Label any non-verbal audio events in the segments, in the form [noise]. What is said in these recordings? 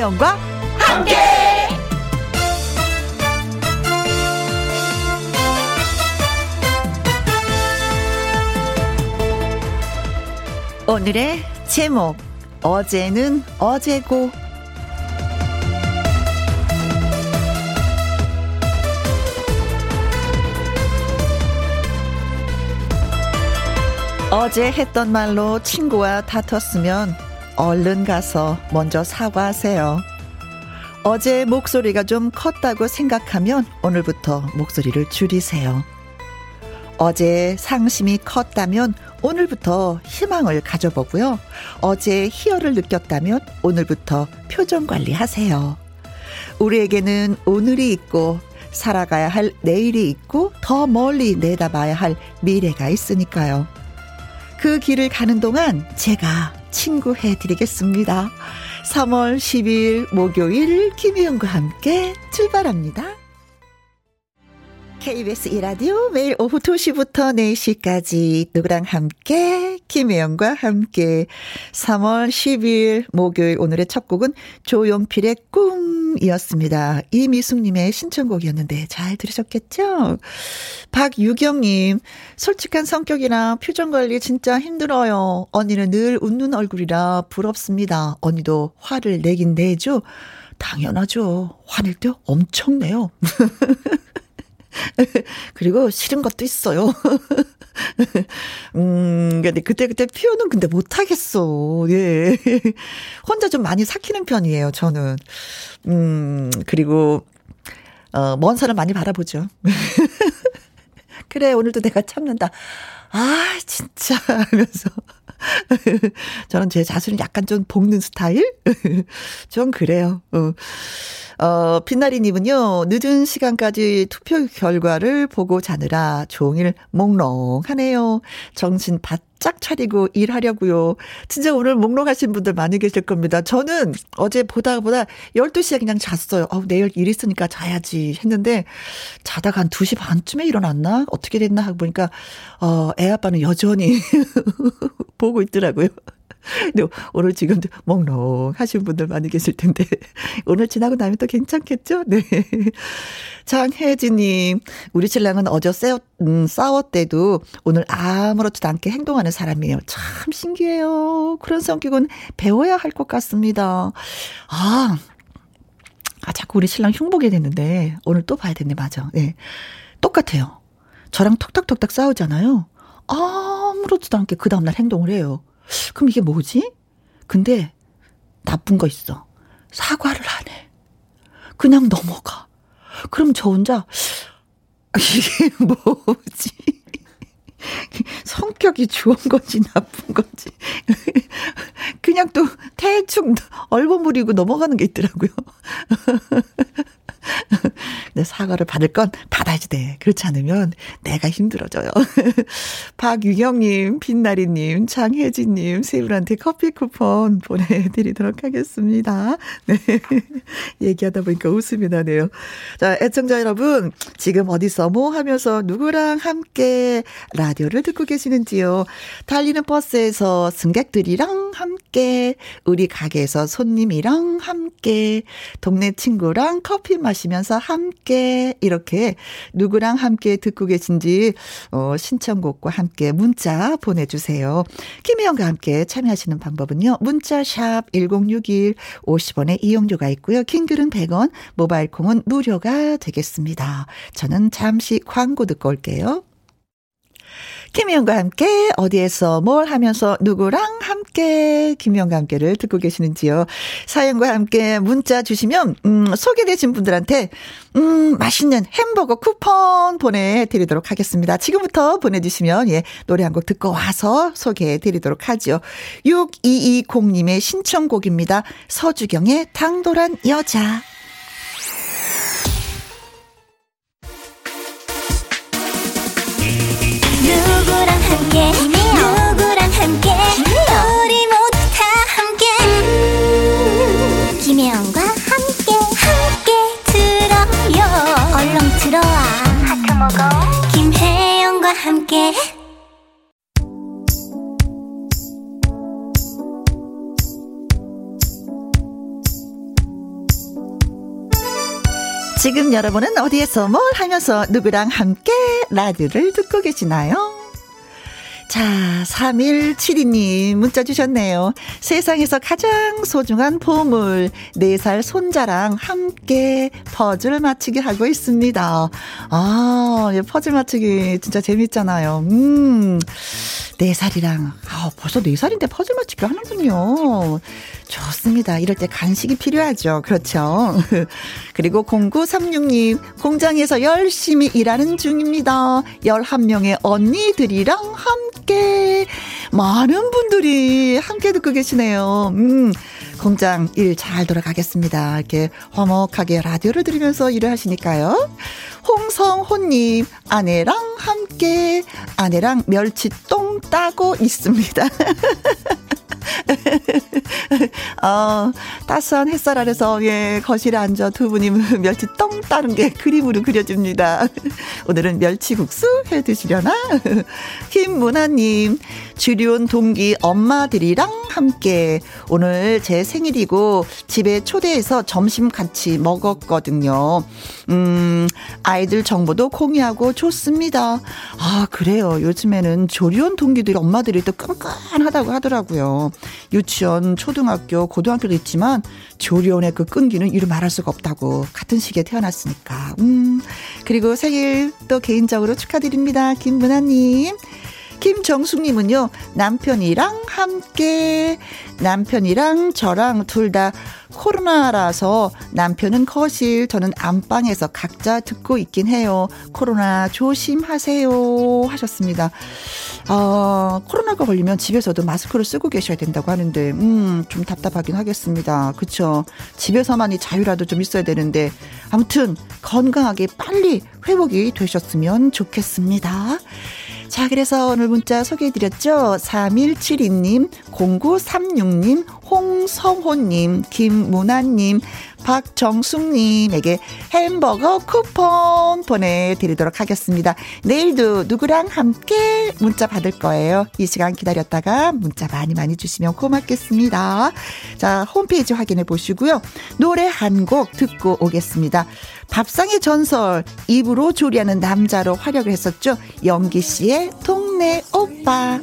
김혜영과 함께. 오늘의 제목 어제는 어제고 어제 했던 말로 친구와 다퉜으면 얼른 가서 먼저 사과하세요. 어제 목소리가 좀 컸다고 생각하면 오늘부터 목소리를 줄이세요. 어제 상심이 컸다면 오늘부터 희망을 가져보고요. 어제 희열을 느꼈다면 오늘부터 표정 관리하세요. 우리에게는 오늘이 있고 살아가야 할 내일이 있고 더 멀리 내다봐야 할 미래가 있으니까요. 그 길을 가는 동안 제가 친구 해 드리겠습니다. 3월 10일 목요일 김희영과 함께 출발합니다. KBS 이라디오 매일 오후 2시부터 4시까지 누구랑 함께 김혜영과 함께 3월 10일 목요일 오늘의 첫 곡은 조용필의 꿈이었습니다. 이미숙님의 신청곡이었는데 잘 들으셨겠죠? 박유경님 솔직한 성격이나 표정 관리 진짜 힘들어요. 언니는 늘 웃는 얼굴이라 부럽습니다. 언니도 화를 내긴 내죠? 당연하죠. 화낼 때 엄청 내요. [laughs] [laughs] 그리고 싫은 것도 있어요. [laughs] 음, 근데 그때 그때 표현은 근데 못하겠어. 예. [laughs] 혼자 좀 많이 삭히는 편이에요, 저는. 음, 그리고, 어, 먼 산을 많이 바라보죠. 그래, 오늘도 내가 참는다. 아, 진짜. 하면서. [laughs] 저는 제 자신을 약간 좀 볶는 스타일? [laughs] 좀 그래요. 어. 어, 빛나리님은요, 늦은 시간까지 투표 결과를 보고 자느라 종일 몽롱하네요. 정신 바짝 차리고 일하려고요. 진짜 오늘 몽롱하신 분들 많이 계실 겁니다. 저는 어제 보다 보다 12시에 그냥 잤어요. 어, 내일 일 있으니까 자야지 했는데, 자다가 한 2시 반쯤에 일어났나? 어떻게 됐나 하고 보니까, 어, 애 아빠는 여전히 [laughs] 보고 있더라고요. 근데 오늘 지금도 몽롱 하신 분들 많이 계실 텐데, 오늘 지나고 나면 또 괜찮겠죠? 네. 장혜진님, 우리 신랑은 어제 싸웠, 음, 싸웠대도 오늘 아무렇지도 않게 행동하는 사람이에요. 참 신기해요. 그런 성격은 배워야 할 것 같습니다. 아, 아, 자꾸 우리 신랑 흉보게 됐는데, 오늘 또 봐야 되네, 맞아. 네. 똑같아요. 저랑 톡톡톡톡 싸우잖아요. 아무렇지도 않게 그 다음날 행동을 해요. 그럼 이게 뭐지? 근데 나쁜 거 있어. 사과를 안 해. 그냥 넘어가. 그럼 저 혼자 [laughs] 이게 뭐지? 성격이 좋은 건지 나쁜 건지 그냥 또 대충 얼버무리고 넘어가는 게 있더라고요. [laughs] 내 사과를 받을 건 받아야지 돼. 그렇지 않으면 내가 힘들어져요. [laughs] 박유경님, 빛나리님, 장혜진님, 세 분한테 커피 쿠폰 보내드리도록 하겠습니다. [laughs] 네. 얘기하다 보니까 웃음이 나네요. 자, 애청자 여러분, 지금 어디서 뭐 하면서 누구랑 함께 라디오를 듣고 계시는지요? 달리는 버스에서 승객들이랑 함께, 우리 가게에서 손님이랑 함께, 동네 친구랑 커피 마시 면서 함께 이렇게 누구랑 함께 듣고 계신지 어 신청곡과 함께 문자 보내 주세요. 김혜영과 함께 참여하시는 방법은요. 문자 샵 1061 50원의 이용료가 있고요. 킹글은 100원, 모바일 콩은 무료가 되겠습니다. 저는 잠시 광고 듣고 올게요. 김희영과 함께 어디에서 뭘 하면서 누구랑 함께 김희영과 함께를 듣고 계시는지요. 사연과 함께 문자 주시면 음, 소개되신 분들한테 음, 맛있는 햄버거 쿠폰 보내드리도록 하겠습니다. 지금부터 보내주시면 예 노래 한 곡 듣고 와서 소개해드리도록 하죠. 6220님의 신청곡입니다. 서주경의 당돌한 여자. 누구랑 함께 여러분은 어디에서 뭘 하면서 누구랑 함께 라디오를 듣고 계시나요? 자, 3172님 문자 주셨네요. 세상에서 가장 소중한 보물, 4살 손자랑 함께 퍼즐 맞추기 하고 있습니다. 아, 퍼즐 맞추기 진짜 재밌잖아요. 음, 4살이랑, 아, 벌써 4살인데 퍼즐 맞추기 하는군요. 좋습니다. 이럴 때 간식이 필요하죠. 그렇죠. [laughs] 그리고 0936님, 공장에서 열심히 일하는 중입니다. 11명의 언니들이랑 함께, 많은 분들이 함께 듣고 계시네요. 음, 공장 일 잘 돌아가겠습니다. 이렇게 화목하게 라디오를 들으면서 일을 하시니까요. 홍성호님, 아내랑 함께, 아내랑 멸치똥 따고 있습니다. [laughs] 어, 따스한 햇살 아래서, 예, 거실에 앉아 두 분이 [laughs] 멸치 똥 따는 게 그림으로 그려집니다. [laughs] 오늘은 멸치국수 해 드시려나? 김문아님, 주리온 동기 엄마들이랑 함께 오늘 제 생일이고 집에 초대해서 점심 같이 먹었거든요. 음, 아이 들 정보도 공유하고 좋습니다. 아, 그래요. 요즘에는 조리원 동기들이 엄마들이 또 끈끈하다고 하더라고요. 유치원, 초등학교, 고등학교도 있지만 조리원의 그 끈기는 이루 말할 수가 없다고. 같은 시기에 태어났으니까. 음, 그리고 생일 또 개인적으로 축하드립니다. 김문아님. 김정숙님은요, 남편이랑 함께, 남편이랑 저랑 둘 다 코로나라서 남편은 거실, 저는 안방에서 각자 듣고 있긴 해요. 코로나 조심하세요. 하셨습니다. 어, 코로나가 걸리면 집에서도 마스크를 쓰고 계셔야 된다고 하는데, 음, 좀 답답하긴 하겠습니다. 그쵸. 집에서만이 자유라도 좀 있어야 되는데, 아무튼 건강하게 빨리 회복이 되셨으면 좋겠습니다. 자, 그래서 오늘 문자 소개해드렸죠. 3172님, 0936님, 홍성호님, 김문아님, 박정숙님에게 햄버거 쿠폰 보내드리도록 하겠습니다. 내일도 누구랑 함께 문자 받을 거예요. 이 시간 기다렸다가 문자 많이 많이 주시면 고맙겠습니다. 자, 홈페이지 확인해 보시고요. 노래 한 곡 듣고 오겠습니다. 밥상의 전설, 입으로 조리하는 남자로 활약을 했었죠. 영기 씨의 동네 오빠.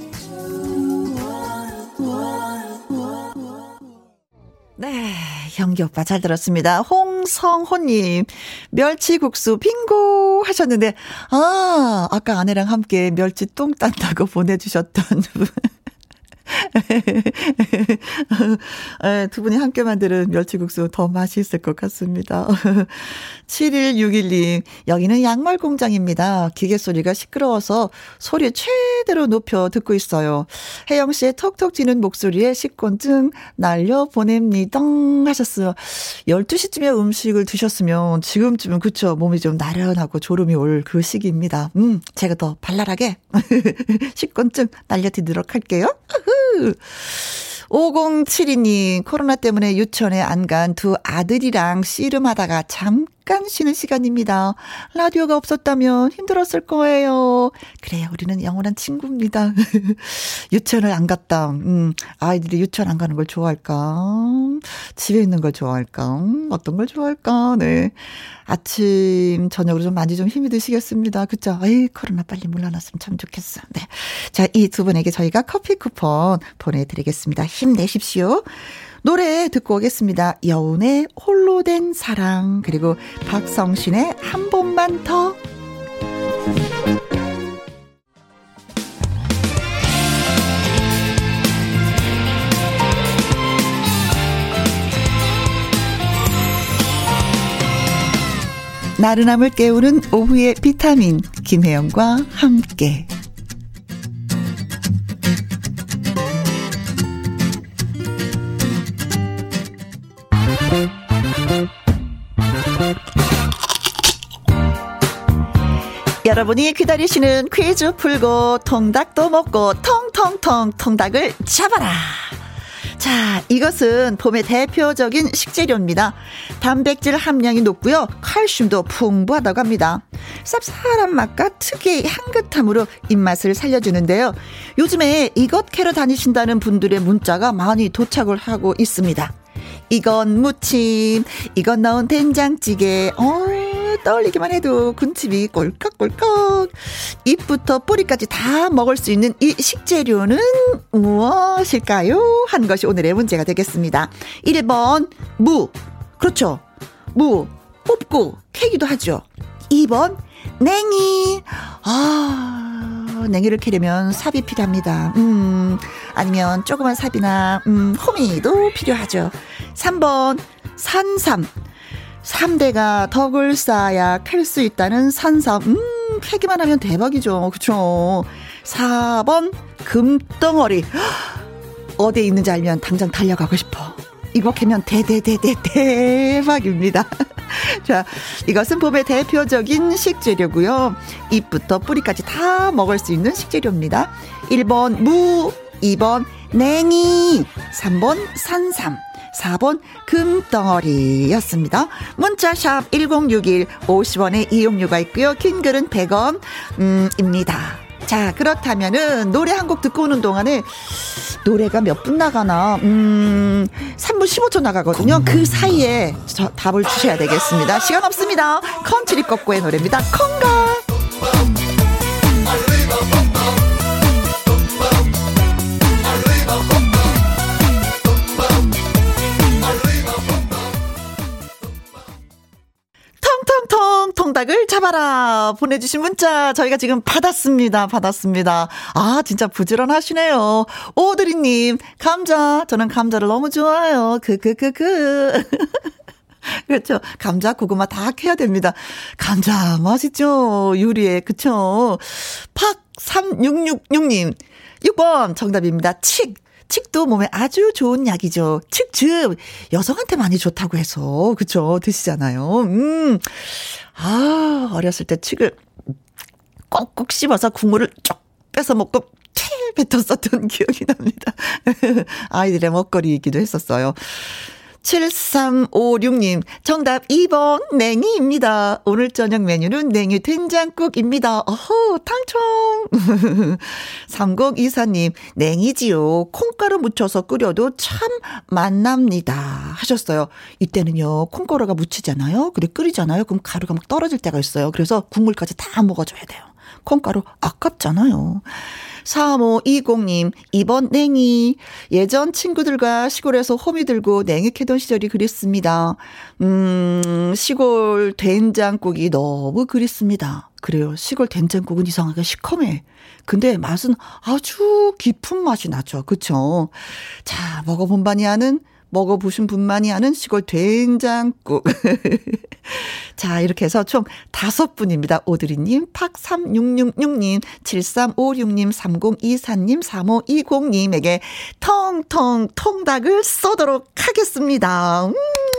네, 현기 오빠 잘 들었습니다. 홍성호님, 멸치국수 빙고 하셨는데, 아, 아까 아내랑 함께 멸치 똥 딴다고 [laughs] 보내주셨던 분. [laughs] 네, 두 분이 함께 만드는 멸치국수 더 맛있을 것 같습니다. [laughs] 7161님, 여기는 양말 공장입니다. 기계 소리가 시끄러워서 소리 최대로 높여 듣고 있어요. 혜영 씨의 톡톡 튀는 목소리에 식곤증 날려 보냅니다. 하셨어요. 12시쯤에 음식을 드셨으면 지금쯤은 그쵸. 몸이 좀 나른하고 졸음이 올 그 시기입니다. 음, 제가 더 발랄하게 [laughs] 식곤증 날려드리도록 할게요. 5072님, 코로나 때문에 유치원에 안 간 두 아들이랑 씨름하다가 잠깐 쉬는 시간입니다. 라디오가 없었다면 힘들었을 거예요. 그래요, 우리는 영원한 친구입니다. [laughs] 유치원을 안 갔다. 음, 아이들이 유치원 안 가는 걸 좋아할까? 집에 있는 걸 좋아할까? 음, 어떤 걸 좋아할까? 네. 아침, 저녁으로 좀 많이 좀 힘이 드시겠습니다. 그쵸? 에이, 코로나 빨리 물러났으면 참 좋겠어. 네. 자, 이 두 분에게 저희가 커피 쿠폰 보내드리겠습니다. 힘내십시오. 노래 듣고 오겠습니다. 여운의 홀로 된 사랑, 그리고 박성신의 한 번만 더. 나른함을 깨우는 오후의 비타민 김혜영과 함께 여러분이 기다리시는 퀴즈 풀고 통닭도 먹고 통통통 통닭을 잡아라. 자, 이것은 봄의 대표적인 식재료입니다. 단백질 함량이 높고요. 칼슘도 풍부하다고 합니다. 쌉쌀한 맛과 특유의 향긋함으로 입맛을 살려주는데요. 요즘에 이것 캐러 다니신다는 분들의 문자가 많이 도착을 하고 있습니다. 이건 무침, 이건 넣은 된장찌개, 어, 떠올리기만 해도 군침이 꼴깍꼴깍. 잎부터 뿌리까지 다 먹을 수 있는 이 식재료는 무엇일까요? 한 것이 오늘의 문제가 되겠습니다. 1번, 무. 그렇죠. 무. 뽑고 캐기도 하죠. 2번, 냉이. 아, 냉이를 캐려면 삽이 필요합니다. 음, 아니면 조그만 삽이나, 음, 호미도 필요하죠. 3번, 산삼. 3대가 덕을 쌓아야 캘 수 있다는 산삼. 음, 캐기만 하면 대박이죠. 그쵸. 4번, 금덩어리. 어디에 있는지 알면 당장 달려가고 싶어. 이거 캐면 대대대대 대박입니다. [laughs] 자, 이것은 봄의 대표적인 식재료고요. 잎부터 뿌리까지 다 먹을 수 있는 식재료입니다. 1번 무, 2번 냉이, 3번 산삼. 4번 금덩어리였습니다. 문자샵 1061 50원의 이용료가 있고요. 긴 글은 100원 음, 입니다. 자, 그렇다면은 노래 한 곡 듣고 오는 동안에 노래가 몇 분 나가나? 음, 3분 15초 나가거든요. 그 사이에 저 답을 주셔야 되겠습니다. 시간 없습니다. 컨츄리 꼬꼬의 노래입니다. 콩가. 잡아라 보내주신 문자 저희가 지금 받았습니다 받았습니다 아 진짜 부지런하시네요 오드리님 감자 저는 감자를 너무 좋아해요 크크크크 [laughs] 그렇죠. 감자, 고구마 다 캐야 됩니다. 감자 맛있죠. 요리에. 그쵸. 팍 3666님. 6번 정답입니다. 칡. 칡도 몸에 아주 좋은 약이죠. 칡즙 여성한테 많이 좋다고 해서 그쵸 드시잖아요. 음. 아, 어렸을 때 칡을 꼭꼭 씹어서 국물을 쭉 뺏어 먹고 태 뱉었었던 [laughs] 기억이 납니다. [laughs] 아이들의 먹거리이기도 했었어요. 7356님, 정답 2번 냉이입니다. 오늘 저녁 메뉴는 냉이 된장국입니다. 어허, 당첨! [laughs] 3024님, 냉이지요. 콩가루 묻혀서 끓여도 참 맛납니다. 하셨어요. 이때는요, 콩가루가 묻히잖아요. 그리고 끓이잖아요. 그럼 가루가 막 떨어질 때가 있어요. 그래서 국물까지 다 먹어줘야 돼요. 콩가루 아깝잖아요. 3520님, 이번 냉이. 예전 친구들과 시골에서 호미 들고 냉이 캐던 시절이 그립습니다. 음, 시골 된장국이 너무 그립습니다. 그래요. 시골 된장국은 이상하게 시커매. 근데 맛은 아주 깊은 맛이 나죠. 그쵸? 자, 먹어본 바니 아는 먹어보신 분만이 아는 시골 된장국. [laughs] 자, 이렇게 해서 총 다섯 분입니다. 오드리님, 팍3666님, 7356님, 3024님, 3520님에게 텅텅 통닭을 쏘도록 하겠습니다. 음.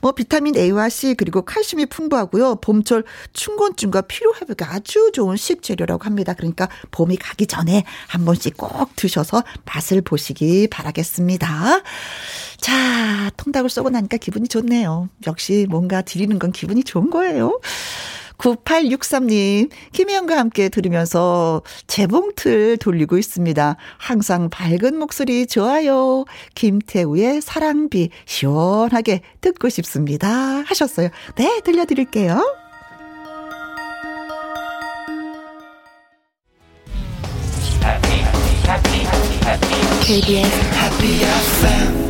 뭐 비타민 A와 C 그리고 칼슘이 풍부하고요. 봄철 충곤증과 피로 회복에 아주 좋은 식재료라고 합니다. 그러니까 봄이 가기 전에 한 번씩 꼭 드셔서 맛을 보시기 바라겠습니다. 자, 통닭을 쏘고 나니까 기분이 좋네요. 역시 뭔가 드리는 건 기분이 좋은 거예요. 9863님, 김혜영과 함께 들으면서 재봉틀 돌리고 있습니다. 항상 밝은 목소리 좋아요. 김태우의 사랑비 시원하게 듣고 싶습니다. 하셨어요. 네, 들려드릴게요. KBS Happy FM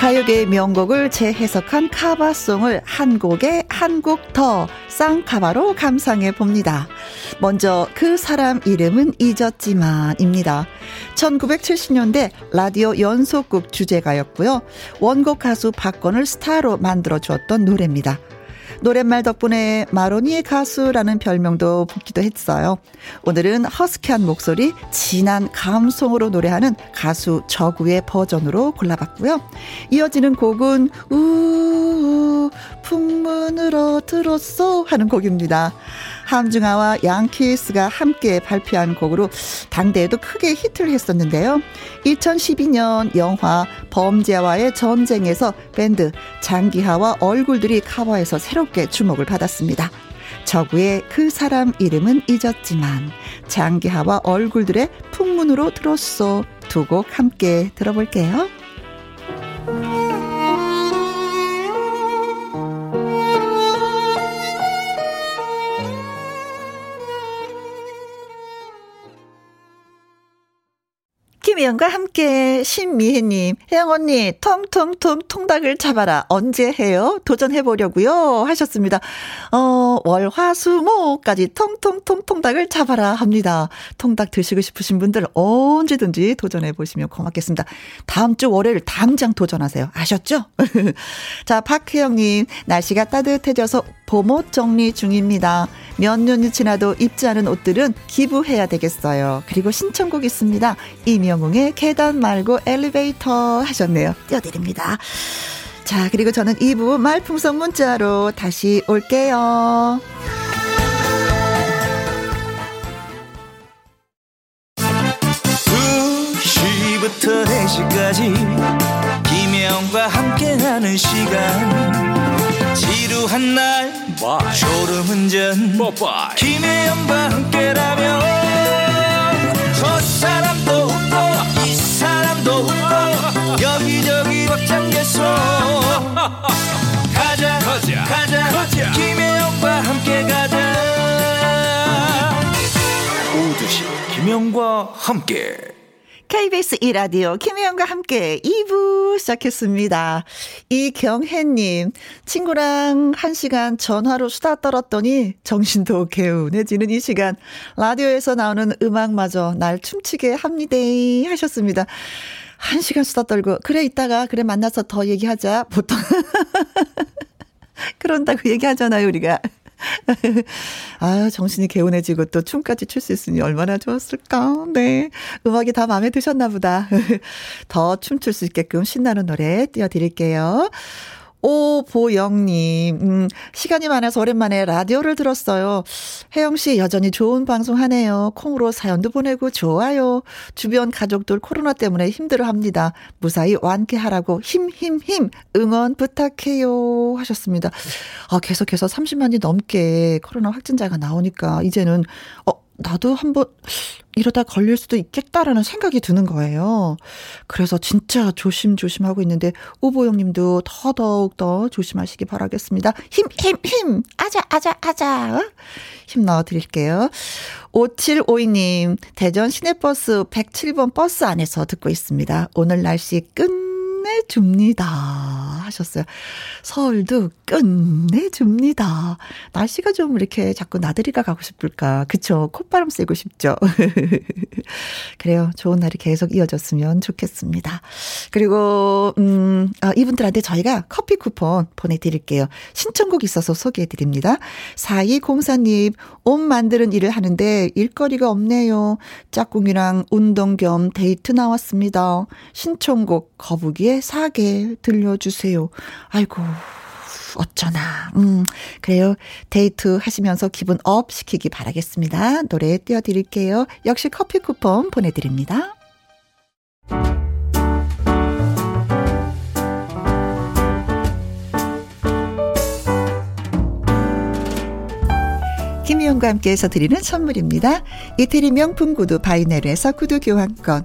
가요계의 명곡을 재해석한 카바송을 한 곡에 한 곡 더 쌍카바로 감상해 봅니다. 먼저 그 사람 이름은 잊었지만입니다. 1970년대 라디오 연속극 주제가였고요. 원곡 가수 박건을 스타로 만들어 주었던 노래입니다. 노랫말 덕분에 마로니의 가수라는 별명도 붙기도 했어요. 오늘은 허스키한 목소리, 진한 감성으로 노래하는 가수 저구의 버전으로 골라봤고요. 이어지는 곡은 우 풍문으로 들었소 하는 곡입니다. 함중아와 양키스가 함께 발표한 곡으로 당대에도 크게 히트를 했었는데요. 2012년 영화 범죄와의 전쟁에서 밴드 장기하와 얼굴들이 커버해서 새롭게 주목을 받았습니다. 저구의 그 사람 이름은 잊었지만 장기하와 얼굴들의 풍문으로 들었소 두 곡 함께 들어볼게요. 김희영과 함께 신미혜님, 혜영 언니, 통통통 통닭을 잡아라. 언제 해요? 도전해보려고요. 하셨습니다. 어, 월, 화, 수, 목까지 통통통 통닭을 잡아라 합니다. 통닭 드시고 싶으신 분들 언제든지 도전해보시면 고맙겠습니다. 다음 주 월요일 당장 도전하세요. 아셨죠? [laughs] 자, 박혜영님, 날씨가 따뜻해져서 봄옷 정리 중입니다. 몇 년이 지나도 입지 않은 옷들은 기부해야 되겠어요. 그리고 신청곡 있습니다. 이명웅의 계단 말고 엘리베이터 하셨네요. 띄워드립니다. 자, 그리고 저는 2부 말풍선 문자로 다시 올게요. 2시부터 4시까지 김혜영과 함께하는 시간 졸음운전 Bye. 김혜영과 함께라면 저 사람도 웃고 이 사람도 웃고 여기저기 벅장개소 가자 가자 가자, 가자. 김혜영과 함께 가자. 오두시 김혜영과 함께 KBS 이라디오 김혜영과 함께 2부 시작했습니다. 이경혜님, 친구랑 한 시간 전화로 수다 떨었더니 정신도 개운해지는 이 시간. 라디오에서 나오는 음악마저 날 춤추게 합니다. 하셨습니다. 한 시간 수다 떨고, 그래, 이따가, 그래, 만나서 더 얘기하자. 보통. [laughs] 그런다고 얘기하잖아요, 우리가. [laughs] 아, 정신이 개운해지고 또 춤까지 출 수 있으니 얼마나 좋았을까. 네. 음악이 다 마음에 드셨나 보다. [laughs] 더 춤출 수 있게끔 신나는 노래 띄워드릴게요. 오보영님, 음, 시간이 많아서 오랜만에 라디오를 들었어요. 혜영 씨 여전히 좋은 방송 하네요. 콩으로 사연도 보내고 좋아요. 주변 가족들 코로나 때문에 힘들어 합니다. 무사히 완쾌하라고 힘, 힘, 힘, 응원 부탁해요. 하셨습니다. 아, 계속해서 30만이 넘게 코로나 확진자가 나오니까 이제는, 어, 나도 한번 이러다 걸릴 수도 있겠다라는 생각이 드는 거예요. 그래서 진짜 조심조심 하고 있는데 오보영 님도 더더욱 더 조심하시기 바라겠습니다. 힘, 힘, 힘! 아자, 아자, 아자! 힘 넣어 드릴게요. 5752님, 대전 시내버스 107번 버스 안에서 듣고 있습니다. 오늘 날씨 끝 끝내줍니다. 하셨어요. 서울도 끝내줍니다. 날씨가 좀 이렇게 자꾸 나들이가 가고 싶을까. 그쵸. 콧바람 쐬고 싶죠. [laughs] 그래요. 좋은 날이 계속 이어졌으면 좋겠습니다. 그리고, 음, 아, 이분들한테 저희가 커피 쿠폰 보내드릴게요. 신청곡 있어서 소개해드립니다. 4204님, 옷 만드는 일을 하는데 일거리가 없네요. 짝꿍이랑 운동 겸 데이트 나왔습니다. 신청곡 거북이의 이의 사계 들려주세요. 아이고, 어쩌나. 음, 그래요. 데이트 하시면서 기분 up 시키기 바라겠습니다. 노래 띄워드릴게요. 역시 커피 쿠폰 보내드립니다. 김희영과 함께해서 드리는 선물입니다. 이태리 명품 구두 바이네르에서 구두 교환권.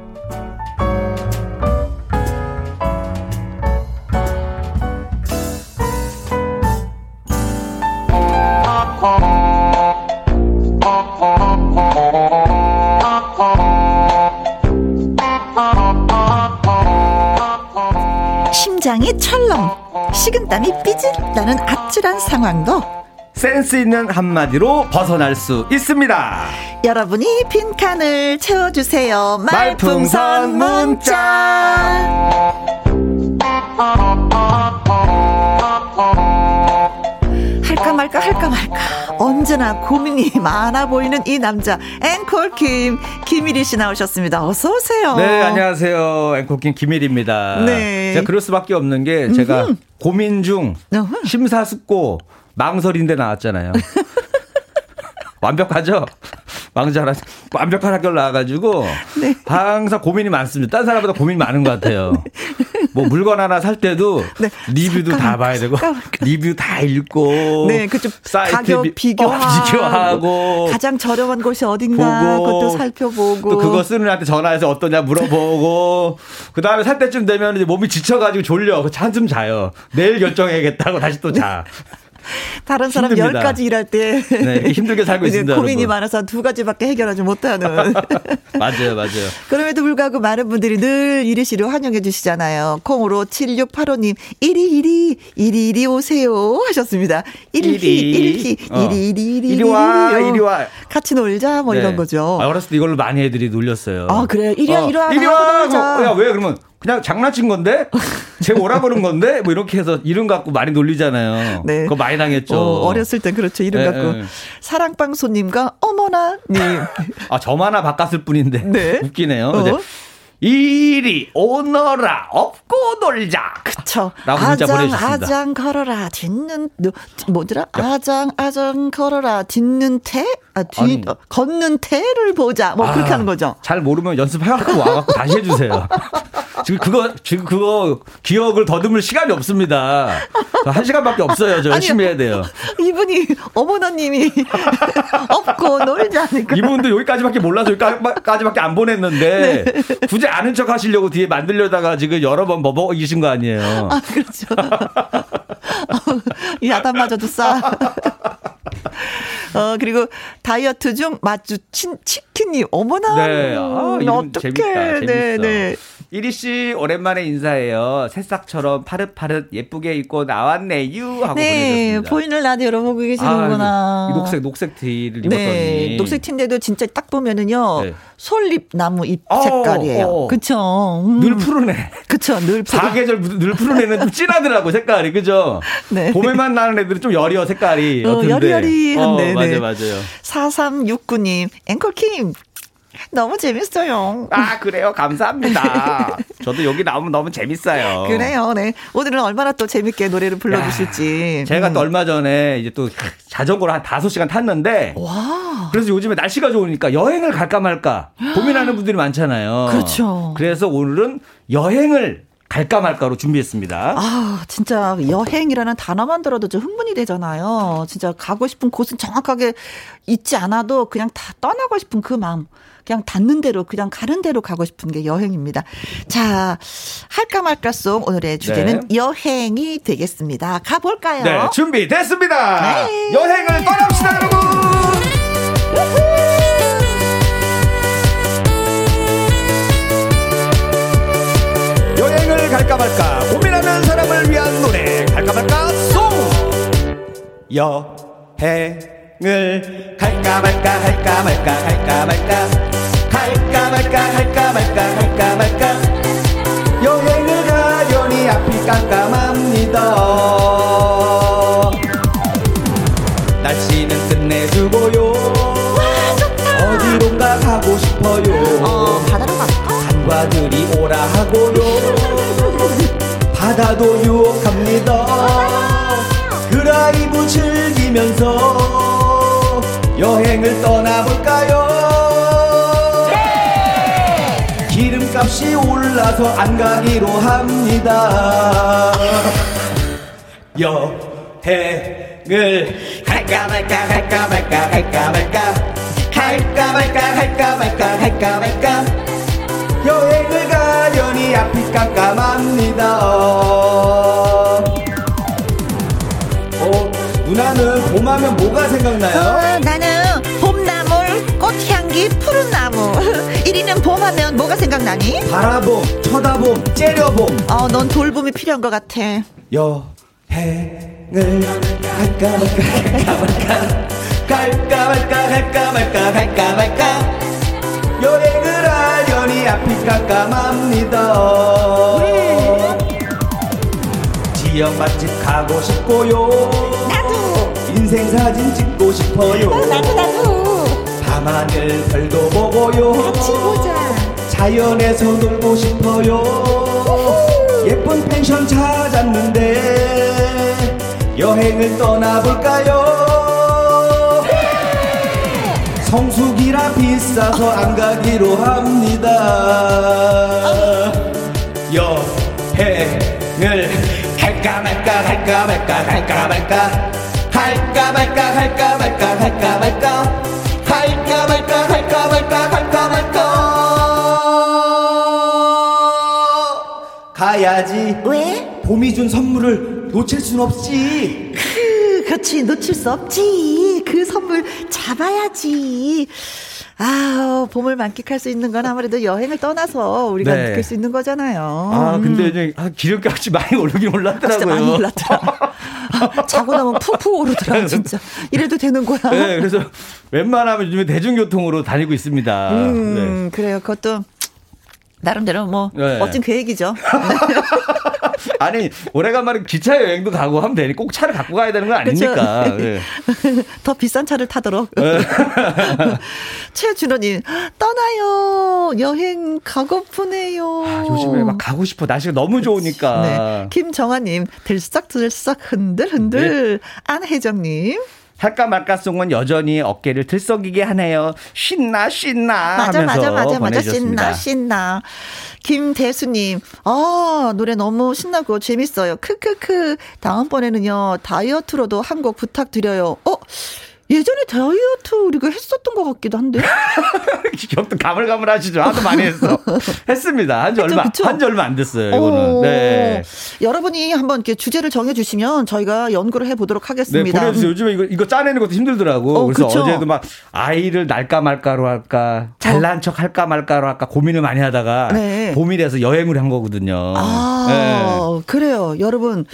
심장이 철렁, 식은땀이 삐질 나는 아찔한 상황도 센스 있는 한마디로 벗어날 수 있습니다. 여러분이 빈칸을 채워주세요. 말풍선 말풍선 문자. 할까 말까 할까 말까 언제나 고민이 [laughs] 많아 보이는 이 남자 앵콜 김 김일희 씨 나오셨습니다. 어서 오세요. 네, 안녕하세요. 앵커킹 김일입니다. 네. 제가 그럴 수밖에 없는 게 제가 고민 중. 심사숙고 망설인데 나왔잖아요. [laughs] 완벽하죠? 망자라 완벽한 학교를 나와가지고 네. 항상 고민이 많습니다. 딴 사람보다 고민이 많은 것 같아요. 뭐 물건 하나 살 때도 [laughs] 네. 리뷰도 다 봐야 되고. [laughs] 리뷰 다 읽고 네, 그좀 사이트 가격 비- 비교하고, 어, 비교하고 가장 저렴한 곳이 어딘가 보고, 그것도 살펴보고 또 그거 쓰는 애한테 전화해서 어떠냐 물어보고 [laughs] 그 다음에 살 때쯤 되면 이제 몸이 지쳐가지고 졸려 그 한숨 자요 내일 결정해야겠다고 다시 또 자. [laughs] 다른 사람 힘듭니다. 열 가지 일할 때 네, 힘들게 살고 [laughs] 있습니다, 고민이. 많아서 두 가지밖에 해결하지 못하는. [laughs] 맞아요, 맞아요. 그럼에도 불구하고 많은 분들이 늘 이리 씨를 환영해 주시잖아요. 콩으로 7685님, 이리, 이리, 이리, 이리 오세요. 하셨습니다. 이리, 이리. 이리, 어. 이리, 이리, 이리, 이리 와. 이리 와. 같이 놀자, 뭐 이런 네. 거죠. 아, 어렸을 때 이걸로 많이 애들이 놀렸어요. 아, 그래요? 이리 와, 이리 와, 이리 와. 야, 왜 그러면 그냥 장난친 건데? 제 오라 그런 건데? 뭐 이렇게 해서 이름 갖고 많이 놀리잖아요. 네. 그거 많이 당했죠. 어, 어렸을 땐 그렇죠. 이름 예, 갖고. 예. 사랑방소님과 어머나 님. 아, 점 하나 바꿨을 뿐인데. 네. [laughs] 웃기네요. 어? 이리 오너라 업고 놀자. 그쵸. 라고 문자 아장, 보내주셨습니다. 아장 걸어라, 누- 뭐더라? 아장, 아장 걸어라, 딛는 태? 아, 뒤, 아니. 어, 걷는 태를 보자. 뭐, 그렇게 아, 하는 거죠. 잘 모르면 연습해갖고 와갖고 다시 해주세요. [laughs] 지금 그거, 지금 그거 기억을 더듬을 시간이 없습니다. 한 시간밖에 없어요. 저 열심히 해야 돼요. 이분이, 어머나님이, 없고 [laughs] 놀자. 이분도 여기까지밖에 몰라서 여기까지밖에 안 보냈는데 굳이 아는 척 하시려고 뒤에 만들려다가 지금 여러 번 버벅이신 거 아니에요. [laughs] 아, 그렇죠. [laughs] 야단마저도 싸. [laughs] 어, 그리고 다이어트 중 마주친 치킨이, 어머나. 네. 아, 이름 어떡해. 재밌다. 재밌어. 네, 네. 이리 씨 오랜만에 인사해요. 새싹처럼 파릇파릇 예쁘게 입고 나왔네유 하고 네, 보내셨습니다. 보이는 라디오로 보고 계시는구나. 아, 이 녹색 녹색 티를 입었더니 네, 녹색 티인데도 진짜 딱 보면은요, 네. 솔잎 나무 잎 어, 색깔이에요. 어. 그쵸. 음. 늘 푸르네. 그쵸, 늘 푸른. 사계절 늘 푸른 애는 좀 진하더라고 색깔이 그죠? 네. 봄에만 나는 애들은 좀 여려 색깔이 어? 여리여리한데, 어, 맞아요 네. 맞아요. 4369님, 앵콜킴. 너무 재밌어요. 아 그래요 감사합니다. [laughs] 저도 여기 나오면 너무 재밌어요. 그래요, 네. 오늘은 얼마나 또 재밌게 노래를 불러주실지. 제가 음. 또 얼마 전에 이제 또 자전거를 한 5시간 탔는데 와. 그래서 요즘에 날씨가 좋으니까 여행을 갈까 말까 고민하는 분들이 많잖아요. 그렇죠. 그래서 오늘은 여행을 갈까 말까로 준비했습니다. 아, 진짜 여행이라는 단어만 들어도 좀 흥분이 되잖아요. 진짜 가고 싶은 곳은 정확하게 있지 않아도 그냥 다 떠나고 싶은 그 마음. 그냥 닿는 대로 그냥 가는 대로 가고 싶은 게 여행입니다. 자, 할까 말까 송 오늘의 주제는 여행이 되겠습니다. 가볼까요? 네, 준비됐습니다. 네. 여행을 떠납시다, 여러분. 여행을 갈까 말까 고민하는 사람을 위한 노래 갈까 말까 송 여행을 갈까 말까 할까 말까 할까 말까 할까 말까 할까 말까 할까 말까. 여행을 가려니 앞이 깜깜합니다. 날씨는 끝내주고요. 어디론가 가고 싶어요. 어, 바다로 갈까? 산과들이 오라 하고요. 바다도 유혹합니다. 드라이브 즐기면서 여행을 떠나볼까요 값이 올라서 안 가기로 합니다. 여행을 할까 말까 할까 말까 할까 말까 할까 말까 할까 말까 할까 말까. 여행을 가려니 앞이 깜깜합니다. 어, 누나는 봄하면 뭐가 생각나요? 어, 나는 향기, 푸른 나무. [laughs] 1위는 봄하면 뭐가 생각나니? 바라봄, 쳐다봄, 째려봄. 어, 넌 돌봄이 필요한 것 같아. 여행을 할까 말까 할까 말까. 갈까 말까 할까 말까 할까 말까. 여행을 하려니 앞이 깜깜합니다. 지역 맛집 가고 싶고요. 나도. 인생 사진 찍고 싶어요. 나도 나도 밤하늘 별도 보고요. 같이 보자. 자연에서 놀고 싶어요. 예쁜 펜션 찾았는데 여행을 떠나볼까요? 성수기라 비싸서 안 가기로 합니다. 여행을 할까 말까 할까 말까 할까 말까 할까 말까 할까 말까 할까 말까 할까 말까 할까 말까 할까 말까 가야지 왜? 봄이 준 선물을 놓칠 순 없지 그, 그렇지. 놓칠 수 없지. 그 선물 잡아야지. 아, 봄을 만끽할 수 있는 건 아무래도 여행을 떠나서 우리가 네. 느낄 수 있는 거잖아요. 아, 근데 이제 아, 기름값이 많이 오르긴 아, 올랐더라고요. 진짜 많이 올랐더라. 아, [laughs] 자고 나면 푹푹 오르더라, 진짜. 이래도 되는 거야. 네, 그래서 웬만하면 요즘에 대중교통으로 다니고 있습니다. 네. 음, 그래요. 그것도 나름대로 뭐 네. 멋진 계획이죠. [laughs] [laughs] 아니 오래간만에 기차 여행도 가고 하면 되니 꼭 차를 갖고 가야 되는 거 아닙니까? [laughs] 네. 더 비싼 차를 타도록. [laughs] 최준호님, 떠나요. 여행 가고프네요. 아, 요즘에 막 가고 싶어 날씨가 너무 좋으니까. 네. 김정아님, 들썩들썩 흔들흔들. 네. 안혜정님. 할까 말까 송은 여전히 어깨를 들썩이게 하네요. 신나 신나 맞아, 하면서 맞아, 맞아, 맞아. 보내주셨습니다. 신나, 신나. 김대수님, 아, 노래 너무 신나고 재밌어요. 크크크. 다음번에는요, 다이어트로도 한 곡 부탁드려요. 어? 예전에 다이어트 우리가 했었던 것 같기도 한데. [laughs] 기억도 가물가물하시죠. 하도 많이 했어. [laughs] 했습니다. 한지 얼마? 한지 얼마 안 됐어요. 이거는. 오, 네. 여러분이 한번 이렇게 주제를 정해 주시면 저희가 연구를 해 보도록 네, 하겠습니다. 보내주세요. 요즘에 이거, 이거 짜내는 것도 힘들더라고. 어, 그래서 그쵸? 어제도 막 아이를 날까 말까로 할까, 잘난 척 할까 말까로 할까 고민을 많이 하다가 네. 봄이 돼서 여행을 한 거거든요. 아, 네. 그래요. 여러분,